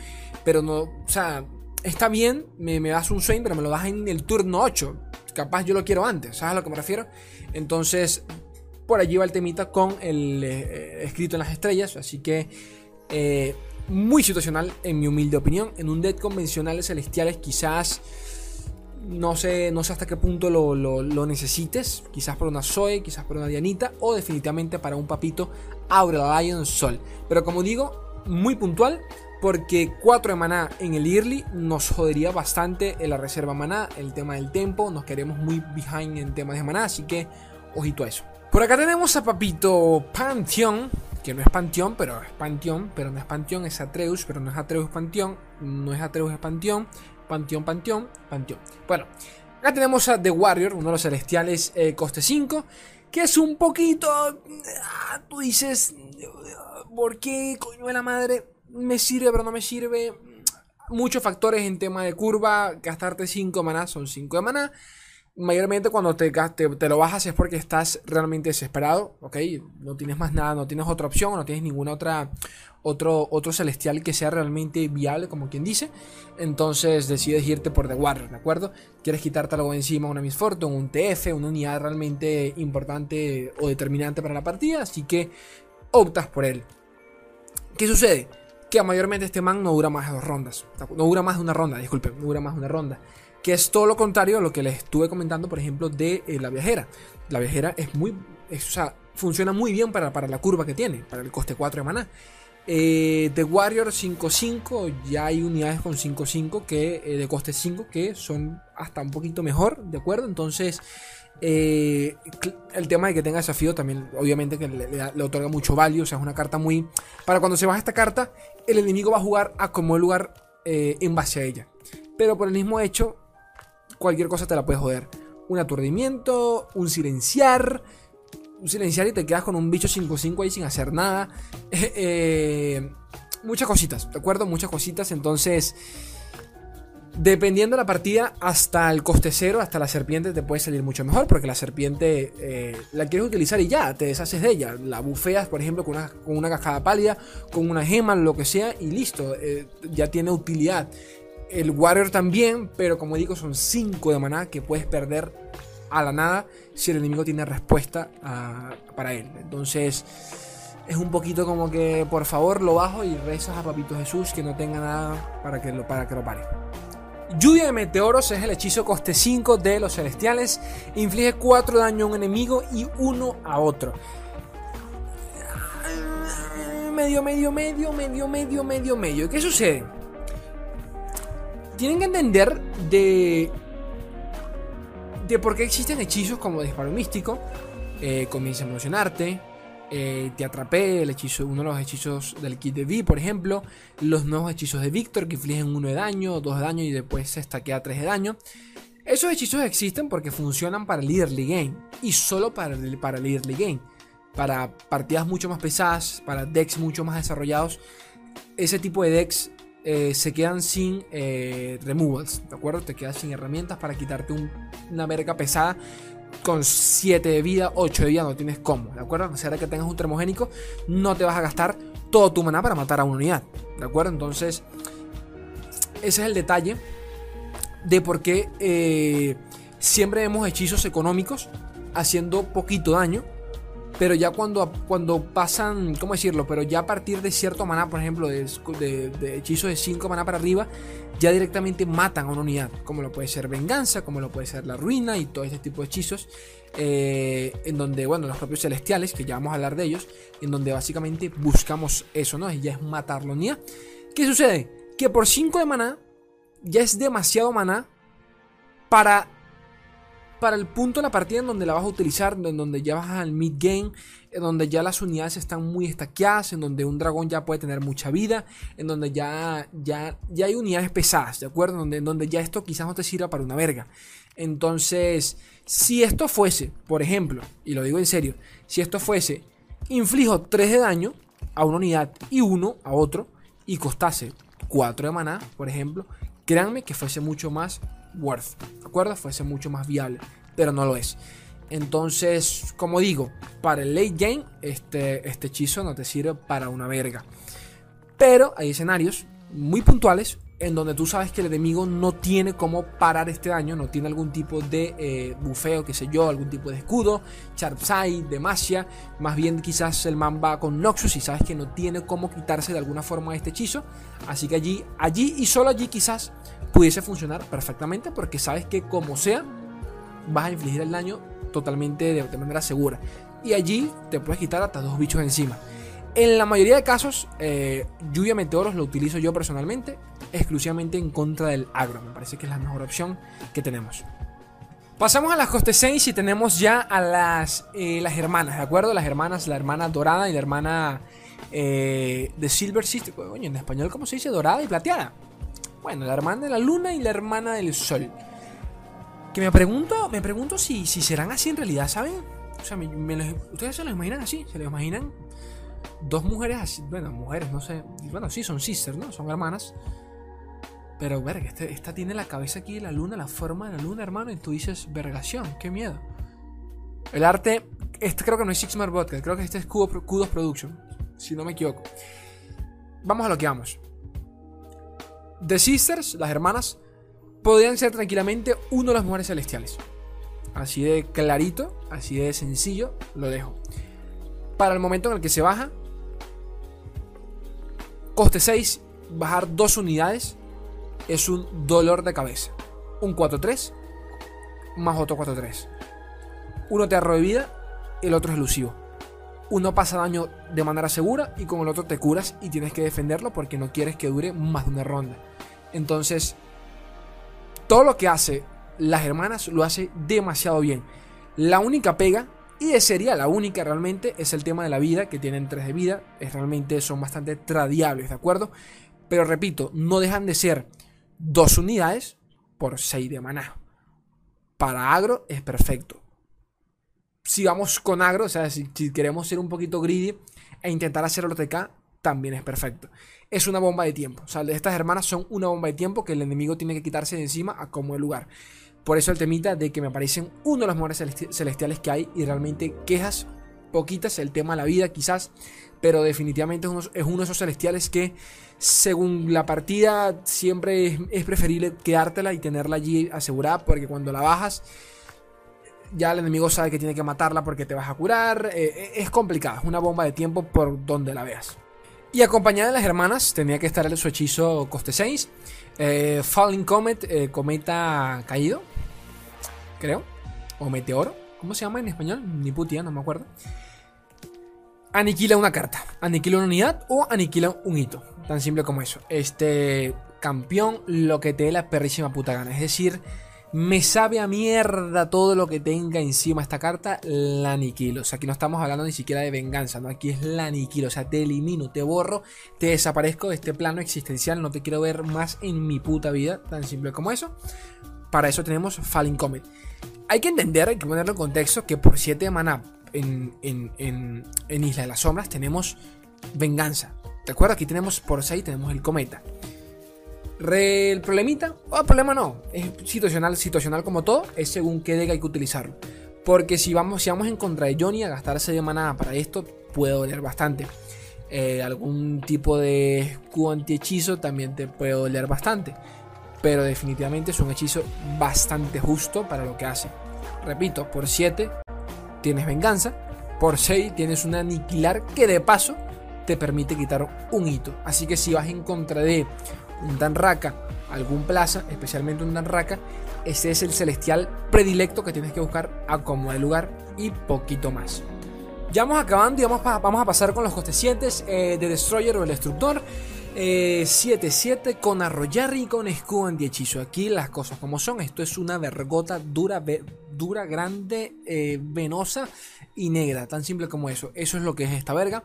Pero no, o sea, está bien, me, das un swing, pero me lo das en el turno 8. Capaz yo lo quiero antes, ¿sabes a lo que me refiero? Entonces, por allí va el temita con el eh, escrito en las estrellas. Así que eh, muy situacional, en mi humilde opinión. En un deck convencional de celestiales, quizás no sé, no sé hasta qué punto lo, necesites. Quizás para una Zoe, quizás para una Dianita, o definitivamente para un papito Aura Lion Sol. Pero como digo, muy puntual. Porque 4 de maná en el early nos jodería bastante en la reserva maná, el tema del tempo, nos queremos muy behind en temas de maná, así que ojito a eso. Por acá tenemos a Papito Pantheon, que no es Panteón, pero es Panteón, pero no es Panteón, es Atreus, pero no es Atreus Panteón, no es Atreus es Panteón, Panteón, Panteón, Panteón. Bueno, acá tenemos a The Warrior, uno de los celestiales eh, coste 5, que es un poquito... Ah, tú dices, ¿por qué coño de la madre? Me sirve, pero no me sirve. Muchos factores en tema de curva, gastarte 5 maná son 5 de maná mayormente cuando te, te, lo bajas es porque estás realmente desesperado, ¿ok? No tienes más nada, no tienes otra opción, no tienes ninguna otra otro, otro celestial que sea realmente viable, como quien dice. Entonces decides irte por The Warrior, ¿de acuerdo? Quieres quitarte algo encima, una Miss Fortune, un TF, una unidad realmente importante o determinante para la partida, así que optas por él. ¿Qué sucede? Que mayormente este man no dura más de dos rondas. No dura más de una ronda, disculpen, no dura más de una ronda que es todo lo contrario a lo que les estuve comentando, por ejemplo, de eh, la viajera. La viajera es muy, o sea, funciona muy bien para, para, la curva que tiene, para el coste 4 de maná. Eh, de Warrior 5.5 ya hay unidades con 5.5 que eh, de coste 5 que son hasta un poquito mejor, ¿de acuerdo? Entonces, el tema de que tenga desafío también, obviamente, que le, otorga mucho value. O sea, es una carta muy. Para cuando se baja esta carta, el enemigo va a jugar a como el lugar en base a ella. Pero por el mismo hecho, cualquier cosa te la puede joder. Un aturdimiento, un silenciar. Un silenciar y te quedas con un bicho 5-5 ahí sin hacer nada. Eh, muchas cositas, ¿de acuerdo? Muchas cositas. Entonces, dependiendo de la partida, hasta el coste cero, hasta la serpiente te puede salir mucho mejor. Porque la serpiente eh, la quieres utilizar y ya, te deshaces de ella. La bufeas, por ejemplo, con una, con una cascada pálida, con una gema, lo que sea, y listo. Eh, ya tiene utilidad. El Warrior también, pero como digo, son 5 de maná que puedes perder a la nada si el enemigo tiene respuesta para él. Entonces, es un poquito como que por favor lo bajo y rezas a Papito Jesús que no tenga nada para que lo, para que lo pare. Lluvia de meteoros es el hechizo coste 5 de los celestiales. Inflige 4 daño a un enemigo y 1 a otro. Medio, medio, medio, medio, medio, medio, medio. ¿Qué sucede? Tienen que entender de, de por qué existen hechizos como Disparo Místico, eh, Comienza a emocionarte, eh, Te atrapé, el hechizo, uno de los hechizos del kit de V, por ejemplo, los nuevos hechizos de Víctor que infligen uno de daño, dos de daño y después se estaquea 3 de daño. Esos hechizos existen porque funcionan para el early game y solo para el, para el game. Para partidas mucho más pesadas, para decks mucho más desarrollados, ese tipo de decks eh, se quedan sin eh, removals, ¿de acuerdo? Te quedas sin herramientas para quitarte una verga pesada con 7 de vida, 8 de vida, no tienes cómo, ¿de acuerdo? A sea que tengas un termogénico, no te vas a gastar todo tu maná para matar a una unidad, ¿de acuerdo? Entonces, ese es el detalle de por qué eh, siempre vemos hechizos económicos haciendo poquito daño pero ya cuando, cuando pasan, ¿cómo decirlo? Pero ya a partir de cierto maná, por ejemplo, de, hechizos de 5 maná para arriba, ya directamente matan a una unidad, como lo puede ser Venganza, como lo puede ser La Ruina y todo este tipo de hechizos, eh, en donde, bueno, los propios celestiales, que ya vamos a hablar de ellos, en donde básicamente buscamos eso, ¿no? Y ya es matar la unidad. ¿Qué sucede? Que por 5 de maná, ya es demasiado maná para para el punto de la partida en donde la vas a utilizar, en donde ya vas al mid game, en donde ya las unidades están muy estaqueadas, en donde un dragón ya puede tener mucha vida, en donde ya, ya, ya hay unidades pesadas, ¿de acuerdo? En donde, donde ya esto quizás no te sirva para una verga. Entonces, si esto fuese, por ejemplo, y lo digo en serio, si esto fuese, inflijo 3 de daño a una unidad y 1 a otro, y costase 4 de maná, por ejemplo, créanme que fuese mucho más worth, ¿de acuerdo? Fuese mucho más viable, pero no lo es. Entonces, como digo, para el late game, este, este hechizo no te sirve para una verga. Pero hay escenarios muy puntuales, en donde tú sabes que el enemigo no tiene cómo parar este daño, no tiene algún tipo de eh, bufeo, qué sé yo, algún tipo de escudo, Sharpside, Demacia, más bien quizás el man va con Noxus y sabes que no tiene cómo quitarse de alguna forma este hechizo, así que allí, allí y solo allí quizás pudiese funcionar perfectamente porque sabes que como sea vas a infligir el daño totalmente de, manera segura y allí te puedes quitar hasta dos bichos encima. En la mayoría de casos, eh, Lluvia Meteoros lo utilizo yo personalmente exclusivamente en contra del agro. Me parece que es la mejor opción que tenemos. Pasamos a las coste 6 y tenemos ya a las, eh, las hermanas, ¿de acuerdo? Las hermanas, la hermana dorada y la hermana eh, de Silver Sister. Coño, en español, ¿cómo se dice? Dorada y plateada. Bueno, la hermana de la luna y la hermana del sol. Que me pregunto, me pregunto si, si serán así en realidad, ¿saben? O sea, ustedes se lo imaginan así, se lo imaginan dos mujeres así, bueno, mujeres, no sé, bueno, sí, son sisters, ¿no? Son hermanas. Pero, verga, este, esta tiene la cabeza aquí de la luna, la forma de la luna, hermano, y tú dices, vergación, qué miedo. El arte, este creo que no es Sixmar Vodka, creo que este es Kudos Production, si no me equivoco. Vamos a lo que vamos. The Sisters, las hermanas, podrían ser tranquilamente uno de los mujeres celestiales. Así de clarito, así de sencillo, lo dejo. Para el momento en el que se baja, coste 6, bajar dos unidades es un dolor de cabeza. Un 4-3 más otro 4-3. Uno te arroja de vida, el otro es elusivo. Uno pasa daño de manera segura y con el otro te curas y tienes que defenderlo porque no quieres que dure más de una ronda. Entonces, todo lo que hace las hermanas lo hace demasiado bien. La única pega, y sería la única realmente, es el tema de la vida, que tienen 3 de vida. Es realmente son bastante tradiables, ¿de acuerdo? Pero repito, no dejan de ser 2 unidades por 6 de maná. Para agro es perfecto. Si vamos con agro, o sea, si, queremos ser un poquito greedy e intentar hacer el OTK, también es perfecto. Es una bomba de tiempo. O sea, estas hermanas son una bomba de tiempo que el enemigo tiene que quitarse de encima a como el lugar. Por eso el temita de que me aparecen uno de los mejores celestiales que hay y realmente quejas poquitas, el tema de la vida quizás, pero definitivamente es uno, de esos celestiales que según la partida siempre es, preferible quedártela y tenerla allí asegurada porque cuando la bajas ya el enemigo sabe que tiene que matarla porque te vas a curar, eh, eh, es complicado, es una bomba de tiempo por donde la veas. Y acompañada de las hermanas tenía que estar su hechizo coste 6. Eh, Falling Comet, cometa caído, creo. O meteoro. ¿Cómo se llama en español? Ni putia, no me acuerdo. Aniquila una carta. Aniquila una unidad o aniquila un hito. Tan simple como eso. Este campeón lo que te dé la perrísima puta gana. Es decir, me sabe a mierda todo lo que tenga encima esta carta, la aniquilo. O sea, aquí no estamos hablando ni siquiera de venganza, ¿no? Aquí es la aniquilo. O sea, te elimino, te borro, te desaparezco de este plano existencial. No te quiero ver más en mi puta vida. Tan simple como eso. Para eso tenemos Falling Comet. Hay que entender, hay que ponerlo en contexto, que por 7 de maná en, en, Isla de las Sombras tenemos venganza. ¿De acuerdo? Aquí tenemos por 6, tenemos el cometa el problemita, o el problema no, es situacional, situacional como todo, es según qué deck hay que utilizarlo. Porque si vamos, si vamos en contra de Johnny a gastarse de manada para esto, puede doler bastante. Eh, algún tipo de escudo anti-hechizo también te puede doler bastante. Pero definitivamente es un hechizo bastante justo para lo que hace. Repito, por 7 tienes venganza. Por 6 tienes un aniquilar que de paso te permite quitar un hito. Así que si vas en contra de un Danraka, algún plaza, especialmente un Danraka, ese es el celestial predilecto que tienes que buscar a como de lugar y poquito más. Ya vamos acabando y vamos, a pasar con los costecientes eh, de Destroyer o el Destructor. 7-7 eh, con arrollar y con escudo anti-hechizo. Aquí las cosas como son. Esto es una vergota dura, dura grande, eh, venosa y negra. Tan simple como eso. Eso es lo que es esta verga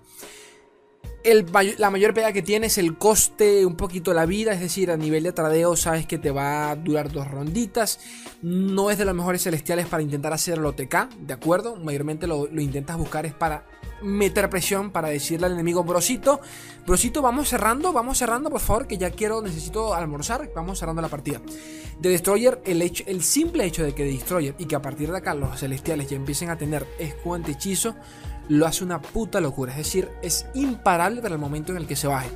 la mayor pega que tiene es el coste, un poquito la vida, es decir, a nivel de tradeo sabes que te va a durar dos ronditas. No es de los mejores celestiales para intentar hacer el OTK, ¿de acuerdo? Mayormente lo, intentas buscar es para meter presión, para decirle al enemigo, brosito, brosito, vamos cerrando, vamos cerrando, por favor, que ya quiero, necesito almorzar, vamos cerrando la partida. De Destroyer, el, hecho, el simple hecho de que de Destroyer y que a partir de acá los celestiales ya empiecen a tener escudo hechizo lo hace una puta locura. Es decir, es imparable para el momento en el que se baje.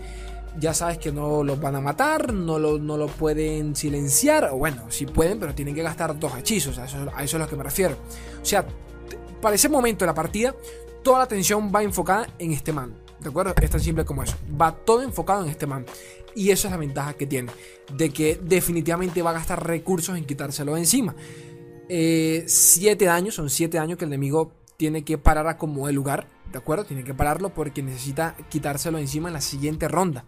ya sabes que no los van a matar, no lo, no lo pueden silenciar, o bueno, sí pueden, pero tienen que gastar dos hechizos, a eso, a eso es a lo que me refiero. O sea, para ese momento de la partida, toda la atención va enfocada en este man. ¿De acuerdo? Es tan simple como eso. Va todo enfocado en este man. Y esa es la ventaja que tiene. De que definitivamente va a gastar recursos en quitárselo de encima. 7 eh, daños, son 7 años que el enemigo tiene que parar a como el lugar. ¿De acuerdo? Tiene que pararlo porque necesita quitárselo encima en la siguiente ronda.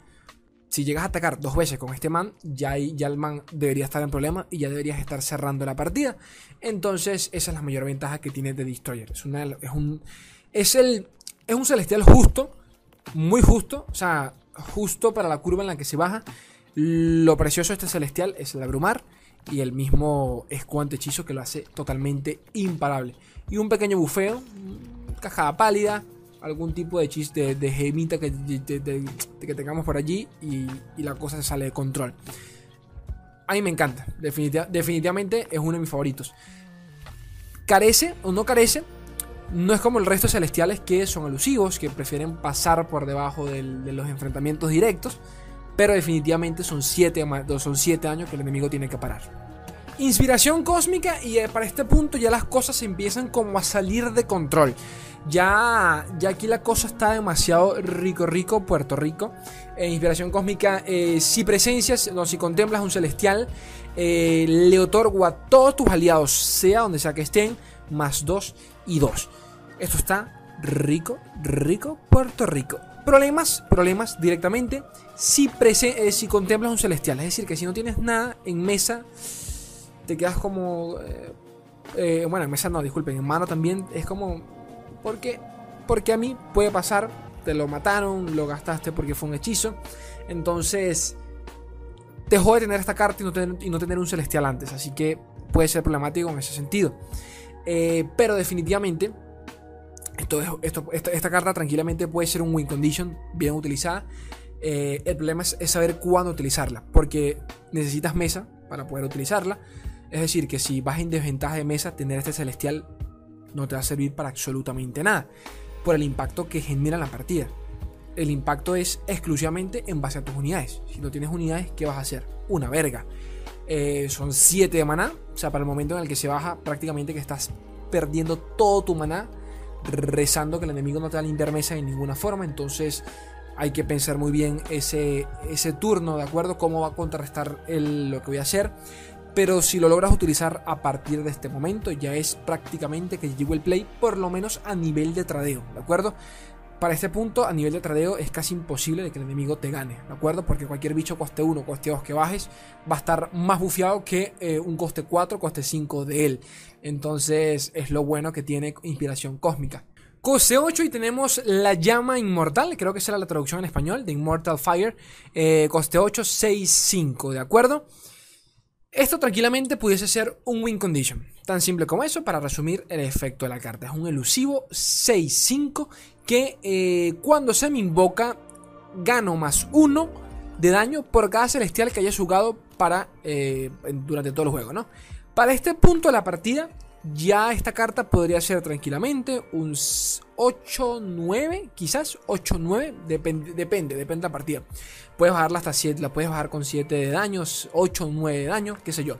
Si llegas a atacar dos veces con este man, ya, ya el man debería estar en problema y ya deberías estar cerrando la partida. Entonces, esa es la mayor ventaja que tiene de Destroyer. Es un. Es el. Es un celestial justo. Muy justo. O sea, justo para la curva en la que se baja. Lo precioso de este celestial es el abrumar y el mismo escuante hechizo que lo hace totalmente imparable. Y un pequeño bufeo, cajada pálida, algún tipo de chiste de gemita que, que tengamos por allí y, la cosa sale de control. A mí me encanta, definitivamente es uno de mis favoritos. Carece o no carece, no es como el resto de celestiales que son elusivos, que prefieren pasar por debajo de los enfrentamientos directos, pero definitivamente son 7 son siete años que el enemigo tiene que parar. Inspiración cósmica y eh, para este punto ya las cosas empiezan como a salir de control. Ya, ya aquí la cosa está demasiado rico, rico, Puerto Rico. Eh, inspiración cósmica, eh, si presencias, no, si contemplas un celestial, le otorgo a todos tus aliados, sea donde sea que estén, más 2 y 2. Esto está rico, rico, Puerto Rico. Problemas, problemas directamente si, si contemplas un celestial. Es decir, que si no tienes nada en mesa te quedas como... Eh, eh, bueno, en mesa no, disculpen, en mano también es como... Porque, porque a mí puede pasar, te lo mataron, lo gastaste porque fue un hechizo. Entonces, dejó de tener esta carta y no tener, y no tener un celestial antes. Así que puede ser problemático en ese sentido. Eh, pero definitivamente, esto, esta, carta tranquilamente puede ser un win condition bien utilizada. el problema es, saber cuándo utilizarla. Porque necesitas mesa para poder utilizarla. Es decir, que si vas en desventaja de mesa, tener este celestial no te va a servir para absolutamente nada. Por el impacto que genera la partida. El impacto es exclusivamente en base a tus unidades. Si no tienes unidades, ¿qué vas a hacer? Una verga. Eh, son 7 de maná. O sea, para el momento en el que se baja, prácticamente que estás perdiendo todo tu maná. Rezando que el enemigo no te va a limpiar mesa de ninguna forma. Entonces hay que pensar muy bien ese, ese turno, ¿de acuerdo? Cómo va a contrarrestar lo que voy a hacer. Pero si lo logras utilizar a partir de este momento, ya es prácticamente que llegó el play, por lo menos a nivel de tradeo, ¿de acuerdo? Para este punto, a nivel de tradeo, es casi imposible de que el enemigo te gane, ¿de acuerdo? Porque cualquier bicho coste 1, coste 2 que bajes, va a estar más bufiado que eh, un coste 4, coste 5 de él. Entonces, es lo bueno que tiene inspiración cósmica. Coste 8 y tenemos la llama inmortal, creo que será la traducción en español, de Immortal Fire. Eh, coste 8, 6, 5, ¿de acuerdo? Esto tranquilamente pudiese ser un win condition. Tan simple como eso para resumir el efecto de la carta. Es un elusivo 6-5 que eh, cuando se me invoca gano más 1 de daño por cada celestial que haya jugado para, eh, durante todo el juego. ¿no? Para este punto de la partida ya esta carta podría ser tranquilamente un 8-9, quizás 8-9, depende, depende, de la partida. Puedes bajarla hasta 7, la puedes bajar con 7 de daños, 8 o 9 de daño, qué sé yo.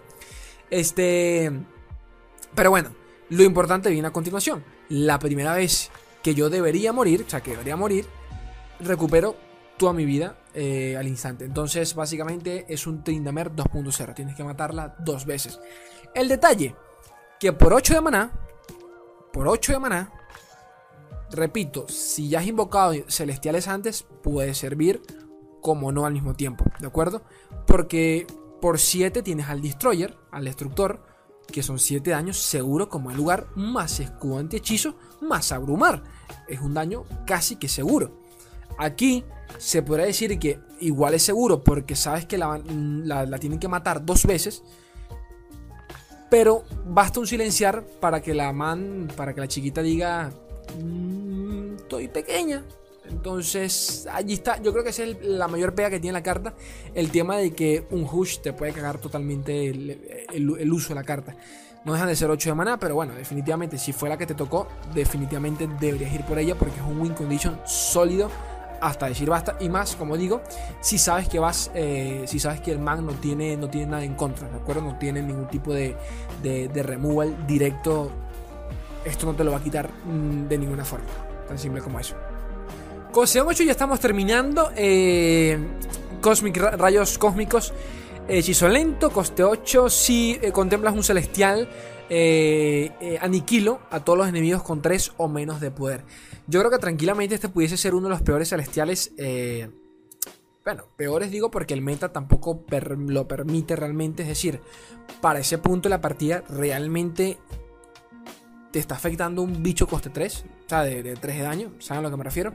Este. Pero bueno, lo importante viene a continuación. La primera vez que yo debería morir, o sea, que debería morir, recupero toda mi vida eh, al instante. Entonces, básicamente es un Trindamer 2.0. Tienes que matarla dos veces. El detalle que por 8 de maná, por 8 de maná, repito, si ya has invocado celestiales antes, puede servir como no al mismo tiempo, ¿de acuerdo? Porque por 7 tienes al destroyer, al destructor, que son 7 daños seguro como el lugar, más escudo anti-hechizo, más abrumar. Es un daño casi que seguro. Aquí se podría decir que igual es seguro porque sabes que la, la tienen que matar dos veces pero basta un silenciar para que la man, para que la chiquita diga, mm, estoy pequeña. Entonces, allí está. Yo creo que esa es la mayor pega que tiene la carta. El tema de que un Hush te puede cagar totalmente el, uso de la carta. No dejan de ser 8 de maná, pero bueno, definitivamente, si fue la que te tocó, definitivamente deberías ir por ella porque es un win condition sólido hasta decir basta. Y más, como digo, si sabes que vas, eh, si sabes que el man no tiene, no tiene nada en contra, ¿de acuerdo? No tiene ningún tipo de, de, removal directo. Esto no te lo va a quitar mm, de ninguna forma. Tan simple como eso. Con 8 ya estamos terminando. Eh, Cosmic, rayos cósmicos. Hechizo lento, coste 8. Si eh, contemplas un celestial, eh, aniquilo a todos los enemigos con 3 o menos de poder. Yo creo que tranquilamente este pudiese ser uno de los peores celestiales. bueno, peores digo porque el meta tampoco lo permite realmente. Es decir, para ese punto de la partida realmente te está afectando un bicho coste 3, o sea, de, 3 de daño, ¿saben a lo que me refiero?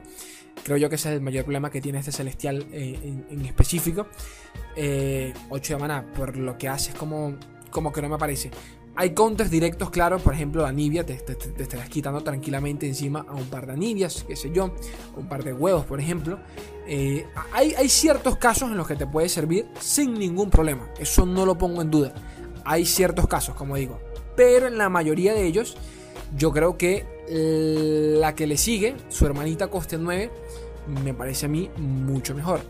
Creo yo que ese es el mayor problema que tiene este celestial eh, en, específico. 8 eh, de mana, por lo que hace es como, como que no me parece. Hay counters directos, claro, por ejemplo, la te, te, estarás quitando tranquilamente encima a un par de Anivias, qué sé yo, un par de huevos, por ejemplo. Eh, hay, ciertos casos en los que te puede servir sin ningún problema, eso no lo pongo en duda. Hay ciertos casos, como digo, pero en la mayoría de ellos yo creo que la que le sigue, su hermanita coste 9, me parece a mí mucho mejor.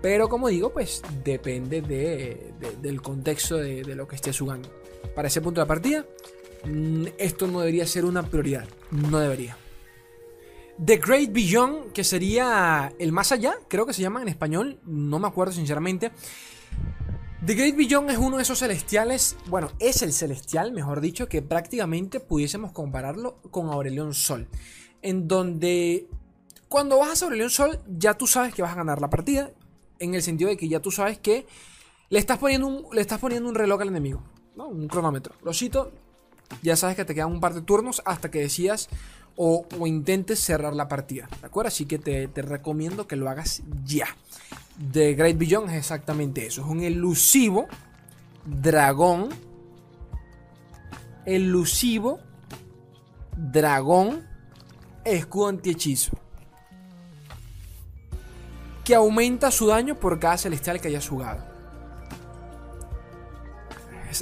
Pero como digo, pues depende del contexto de, lo que esté jugando. Para ese punto de la partida, mm, esto no debería ser una prioridad. No debería. The Great Beyond, que sería el más allá, creo que se llama en español, no me acuerdo sinceramente. The Great Beyond es uno de esos celestiales, bueno, es el celestial, mejor dicho, que prácticamente pudiésemos compararlo con Aurelion Sol. En donde cuando vas a Aurelion Sol ya tú sabes que vas a ganar la partida, en el sentido de que ya tú sabes que le estás poniendo un, le estás poniendo un reloj al enemigo, ¿no? un cronómetro. Rosito, ya sabes que te quedan un par de turnos hasta que decidas o, intentes cerrar la partida, ¿de acuerdo? Así que te, te recomiendo que lo hagas ya de Great Beyond es exactamente eso. Es un elusivo dragón. Elusivo dragón escudo anti-hechizo. Que aumenta su daño por cada celestial que hayas jugado.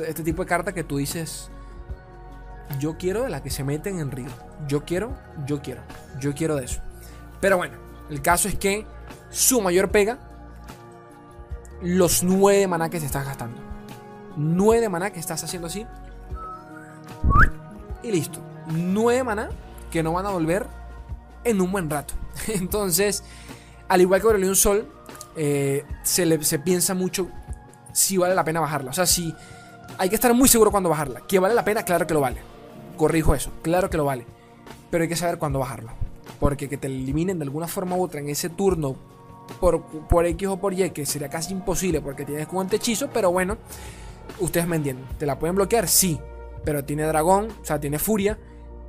Este tipo de carta que tú dices. Yo quiero de la que se meten en río. Yo quiero, yo quiero, yo quiero de eso. Pero bueno, el caso es que su mayor pega los 9 de maná que te estás gastando. 9 de maná que estás haciendo así. Y listo. 9 de maná que no van a volver en un buen rato. Entonces, al igual que Aurelion Sol, eh, se, se piensa mucho si vale la pena bajarla. O sea, si hay que estar muy seguro cuando bajarla. Que vale la pena, claro que lo vale. Corrijo eso, claro que lo vale. Pero hay que saber cuándo bajarla. Porque que te eliminen de alguna forma u otra en ese turno por, por X o por Y, que sería casi imposible porque tienes como hechizo, pero bueno, ustedes me entienden. ¿Te la pueden bloquear? Sí, pero tiene dragón, o sea, tiene furia.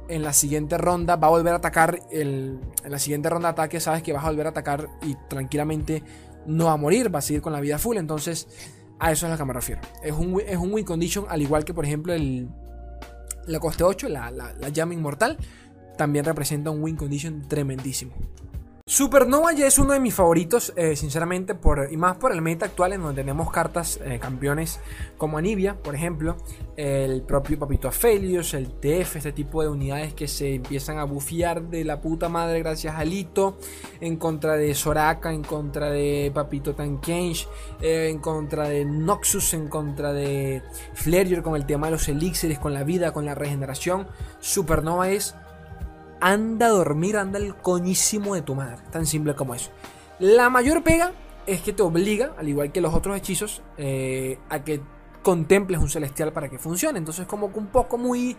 En la siguiente ronda va a volver a atacar. El, en la siguiente ronda de ataque, sabes que vas a volver a atacar y tranquilamente no va a morir, va a seguir con la vida full. Entonces, a eso es a lo que me refiero. Es un, es un win condition, al igual que por ejemplo el, la coste 8, la, la, la llama inmortal, también representa un win condition tremendísimo. Supernova ya es uno de mis favoritos, eh, sinceramente, por, y más por el meta actual en donde tenemos cartas eh, campeones como Anivia, por ejemplo, el propio Papito Aphelios, el TF, este tipo de unidades que se empiezan a bufiar de la puta madre gracias a Lito, en contra de Soraka, en contra de Papito Tankensh, eh, en contra de Noxus, en contra de Flareor con el tema de los elixires, con la vida, con la regeneración. Supernova es anda a dormir, anda el coñísimo de tu madre. Tan simple como eso. La mayor pega es que te obliga, al igual que los otros hechizos, eh, a que contemples un celestial para que funcione. Entonces, como que un poco muy.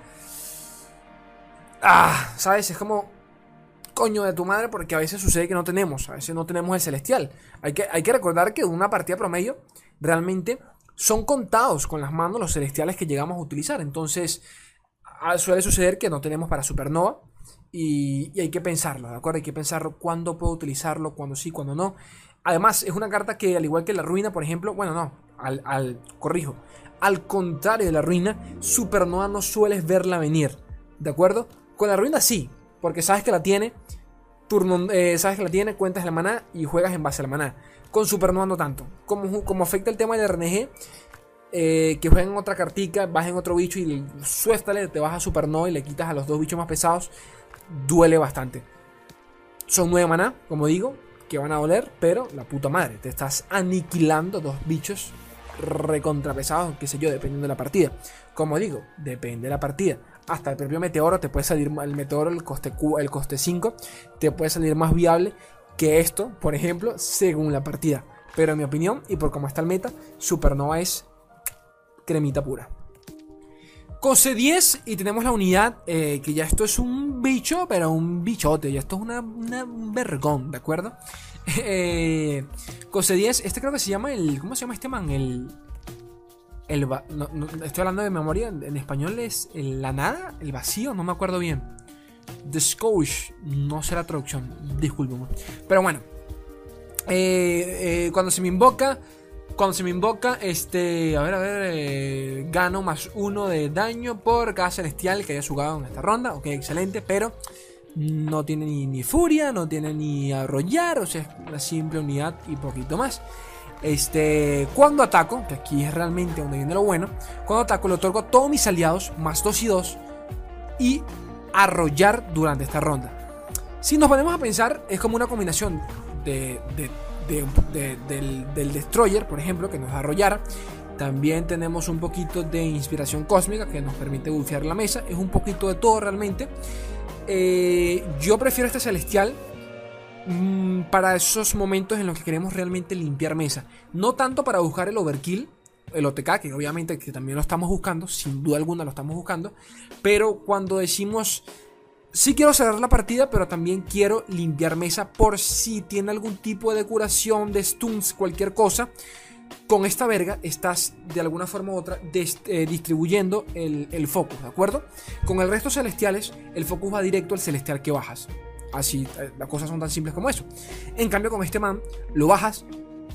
Ah, ¿sabes? Es como. Coño de tu madre, porque a veces sucede que no tenemos. A veces no tenemos el celestial. Hay que, hay que recordar que en una partida promedio, realmente son contados con las manos los celestiales que llegamos a utilizar. Entonces, suele suceder que no tenemos para supernova. Y, hay que pensarlo, ¿de acuerdo? Hay que pensar cuándo puedo utilizarlo, cuándo sí, cuándo no. Además, es una carta que, al igual que la ruina, por ejemplo, bueno, no, al, corrijo, al contrario de la ruina, Supernova no sueles verla venir, ¿de acuerdo? Con la ruina sí, porque sabes que la tiene, turno, eh, sabes que la tiene, cuentas la maná y juegas en base a la maná. Con Supernova no tanto. Como, como afecta el tema de RNG, eh, que jueguen otra cartica, vas en otro bicho y suéltale, te vas a Supernova y le quitas a los dos bichos más pesados duele bastante. Son 9 maná, como digo. que van a doler, pero la puta madre, te estás aniquilando dos bichos recontrapesados, qué sé yo, dependiendo de la partida. Como digo, depende de la partida. Hasta el propio meteoro te puede salir, el meteoro, el coste, el coste 5, te puede salir más viable que esto, por ejemplo, según la partida. Pero en mi opinión, y por cómo está el meta, Supernova es cremita pura. Cose 10 y tenemos la unidad, eh, que ya esto es un bicho, pero un bichote, ya esto es una, un vergón, ¿de acuerdo? eh, Cose 10, este creo que se llama el, ¿cómo se llama este man? El... el estoy hablando de memoria, en, español es la nada, el vacío, no me acuerdo bien. The Scourge, no sé la traducción, disculpen. Pero bueno, eh, eh, cuando se me invoca, cuando se me invoca, este, a ver, a ver, eh, gano más uno de daño por cada celestial que haya jugado en esta ronda. Ok, excelente, pero no tiene ni, furia, no tiene ni arrollar, o sea, es una simple unidad y poquito más. Este, cuando ataco, que aquí es realmente donde viene lo bueno, cuando ataco le otorgo a todos mis aliados más 2 y 2 y arrollar durante esta ronda. Si nos ponemos a pensar, es como una combinación de del, Destroyer, por ejemplo, que nos da arrollar. También tenemos un poquito de inspiración cósmica que nos permite bufear la mesa. Es un poquito de todo realmente. Eh, yo prefiero este celestial mm, para esos momentos en los que queremos realmente limpiar mesa. No tanto para buscar el overkill, el OTK, que obviamente que también lo estamos buscando, sin duda alguna lo estamos buscando. Pero cuando decimos Sí quiero cerrar la partida, pero también quiero limpiar mesa por si tiene algún tipo de curación, de stuns, cualquier cosa. Con esta verga estás de alguna forma u otra eh, distribuyendo el, el, focus, ¿de acuerdo? Con el resto celestiales, el focus va directo al celestial que bajas. Así, eh, las cosas son tan simples como eso. En cambio, con este man, lo bajas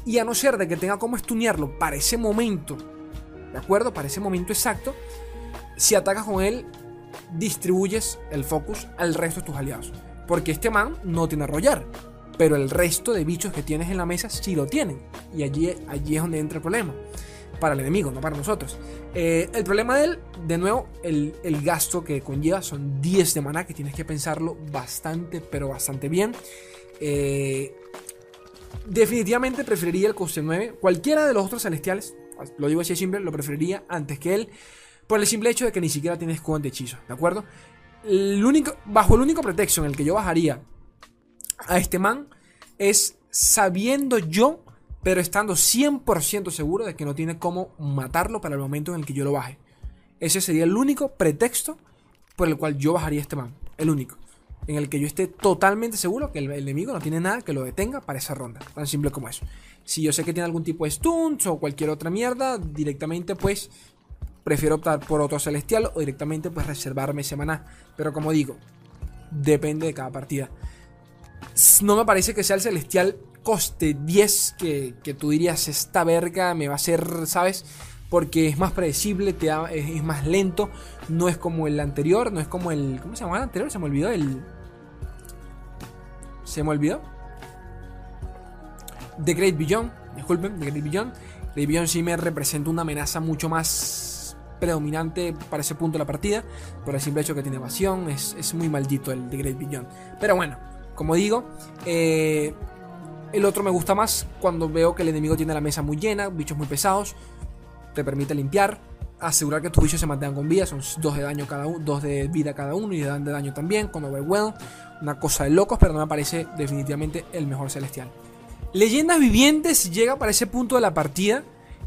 y a no ser de que tenga como estunearlo para ese momento, ¿de acuerdo? Para ese momento exacto, si atacas con él, distribuyes el focus al resto de tus aliados. Porque este man no tiene arrollar, pero el resto de bichos que tienes en la mesa sí lo tienen. Y allí, allí es donde entra el problema. Para el enemigo, no para nosotros. Eh, el problema de él, de nuevo, el, gasto que conlleva son 10 de maná, que tienes que pensarlo bastante, pero bastante bien. Eh, definitivamente preferiría el coste 9. Cualquiera de los otros celestiales, lo digo así de simple, lo preferiría antes que él. Por el simple hecho de que ni siquiera tiene escudo de hechizo, ¿de acuerdo? El único, bajo el único pretexto en el que yo bajaría a este man es sabiendo yo, pero estando 100% seguro de que no tiene cómo matarlo para el momento en el que yo lo baje. Ese sería el único pretexto por el cual yo bajaría a este man. El único. En el que yo esté totalmente seguro que el, enemigo no tiene nada que lo detenga para esa ronda. Tan simple como eso. Si yo sé que tiene algún tipo de stunts o cualquier otra mierda, directamente pues prefiero optar por otro celestial o directamente pues reservarme semana. Pero como digo, depende de cada partida. No me parece que sea el celestial coste 10 que, tú dirías esta verga me va a ser, ¿sabes? Porque es más predecible, te es, más lento, no es como el anterior, no es como el... ¿Cómo se llama el anterior? Se me olvidó el... Se me olvidó. The Great Beyond, disculpen, The Great Beyond. The Beyond sí me representa una amenaza mucho más predominante para ese punto de la partida, por el simple hecho que tiene evasión, es, muy maldito el de Great Beyond. Pero bueno, como digo, eh, el otro me gusta más cuando veo que el enemigo tiene la mesa muy llena, bichos muy pesados, te permite limpiar, asegurar que tus bichos se mantengan con vida, son dos de daño cada uno, dos de vida cada uno y dan de daño también, con Overwhelm, una cosa de locos, pero no me parece definitivamente el mejor celestial. Leyendas vivientes llega para ese punto de la partida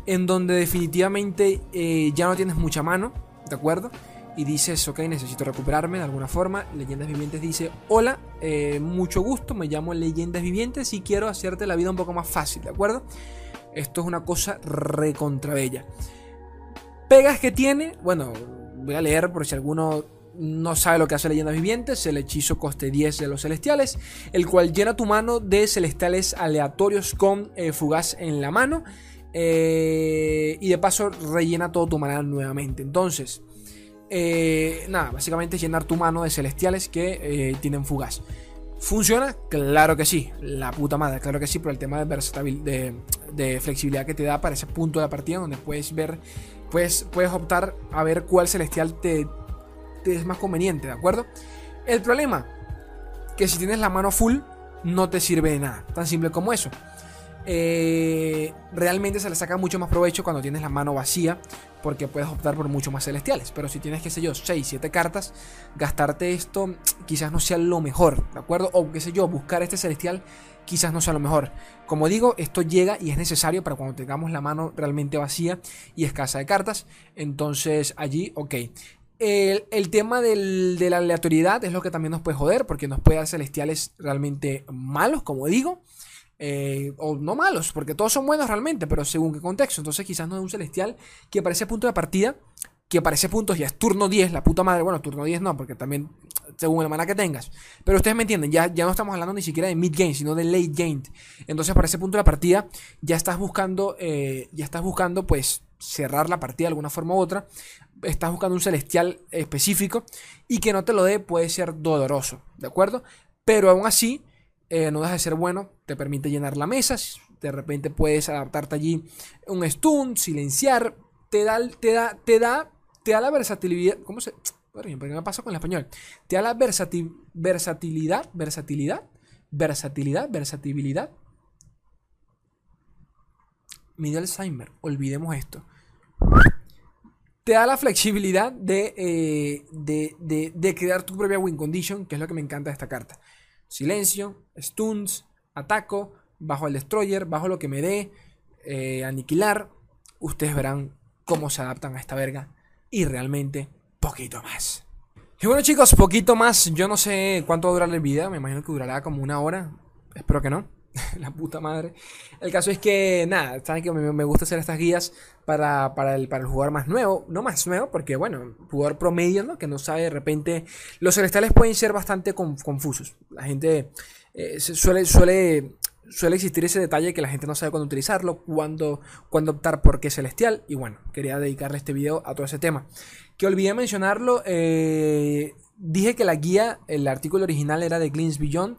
en donde definitivamente eh, ya no tienes mucha mano, ¿de acuerdo? Y dices, ok, necesito recuperarme de alguna forma. Leyendas Vivientes dice, hola, eh, mucho gusto, me llamo Leyendas Vivientes y quiero hacerte la vida un poco más fácil, ¿de acuerdo? Esto es una cosa recontra bella. Pegas que tiene, bueno, voy a leer por si alguno no sabe lo que hace Leyendas Vivientes, el hechizo coste 10 de los celestiales, el cual llena tu mano de celestiales aleatorios con eh, fugaz en la mano. Eh, y de paso rellena todo tu mana nuevamente. Entonces, eh, nada, básicamente llenar tu mano de celestiales que eh, tienen fugaz. ¿Funciona? Claro que sí. La puta madre, claro que sí, por el tema de, de, flexibilidad que te da para ese punto de la partida donde puedes ver, puedes, puedes optar a ver cuál celestial te es más conveniente, ¿de acuerdo? El problema, que si tienes la mano full, no te sirve de nada. Tan simple como eso. Eh, realmente se le saca mucho más provecho cuando tienes la mano vacía porque puedes optar por mucho más celestiales. Pero si tienes, qué sé yo, 6, 7 cartas, gastarte esto quizás no sea lo mejor, ¿de acuerdo? O qué sé yo, buscar este celestial quizás no sea lo mejor. Como digo, esto llega y es necesario para cuando tengamos la mano realmente vacía y escasa de cartas. Entonces allí, ok. El, tema de la aleatoriedad es lo que también nos puede joder porque nos puede dar celestiales realmente malos, como digo. Eh, o no malos, porque todos son buenos realmente, pero según qué contexto. Entonces quizás no es un celestial que para ese punto de partida, que para ese punto ya es turno 10, la puta madre. Bueno, turno 10 no, porque también según el mana que tengas. Pero ustedes me entienden, ya, ya no estamos hablando ni siquiera de mid game, sino de late game. Entonces para ese punto de la partida ya estás buscando, eh, ya estás buscando pues cerrar la partida de alguna forma u otra. Estás buscando un celestial específico y que no te lo dé puede ser doloroso, ¿de acuerdo? Pero aún así eh, no deja de ser bueno, te permite llenar la mesa, de repente puedes adaptarte allí un stun, silenciar, te da, te da, te da, te da la versatilidad, ¿cómo se? ¿qué me pasa con el español? Te da la versatilidad, versatilidad, versatilidad, versatilidad. Mide Alzheimer, olvidemos esto. Te da la flexibilidad eh, de, de, de crear tu propia win condition, que es lo que me encanta de esta carta silencio, stuns, ataco, bajo el destroyer, bajo lo que me dé, eh, aniquilar. Ustedes verán cómo se adaptan a esta verga. Y realmente, poquito más. Y bueno chicos, poquito más. Yo no sé cuánto va a durar el video. Me imagino que durará como una hora. Espero que no. la puta madre. El caso es que, nada, saben que me, gusta hacer estas guías para, para, el, para el jugador más nuevo. No más nuevo, porque, bueno, jugador promedio, ¿no? Que no sabe de repente. Los celestiales pueden ser bastante confusos. La gente eh, suele, suele, suele existir ese detalle que la gente no sabe cuándo utilizarlo, cuándo, optar por qué celestial. Y bueno, quería dedicarle este video a todo ese tema. Que olvidé mencionarlo. Eh, dije que la guía, el artículo original era de Gleans Beyond.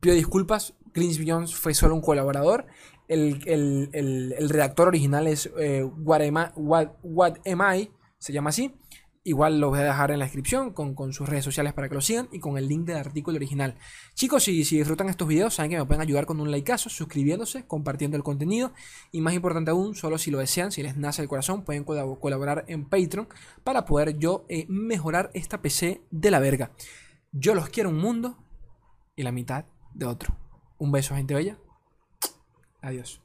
Pido disculpas, Chris Jones fue solo un colaborador. El, redactor original es eh, what, am I, se llama así. Igual lo voy a dejar en la descripción con, sus redes sociales para que lo sigan y con el link del artículo original. Chicos, si, si disfrutan estos videos, saben que me pueden ayudar con un likeazo, suscribiéndose, compartiendo el contenido y más importante aún, solo si lo desean, si les nace el corazón, pueden colaborar en Patreon para poder yo eh, mejorar esta PC de la verga. Yo los quiero un mundo y la mitad de otro. Un beso, gente bella. Adiós.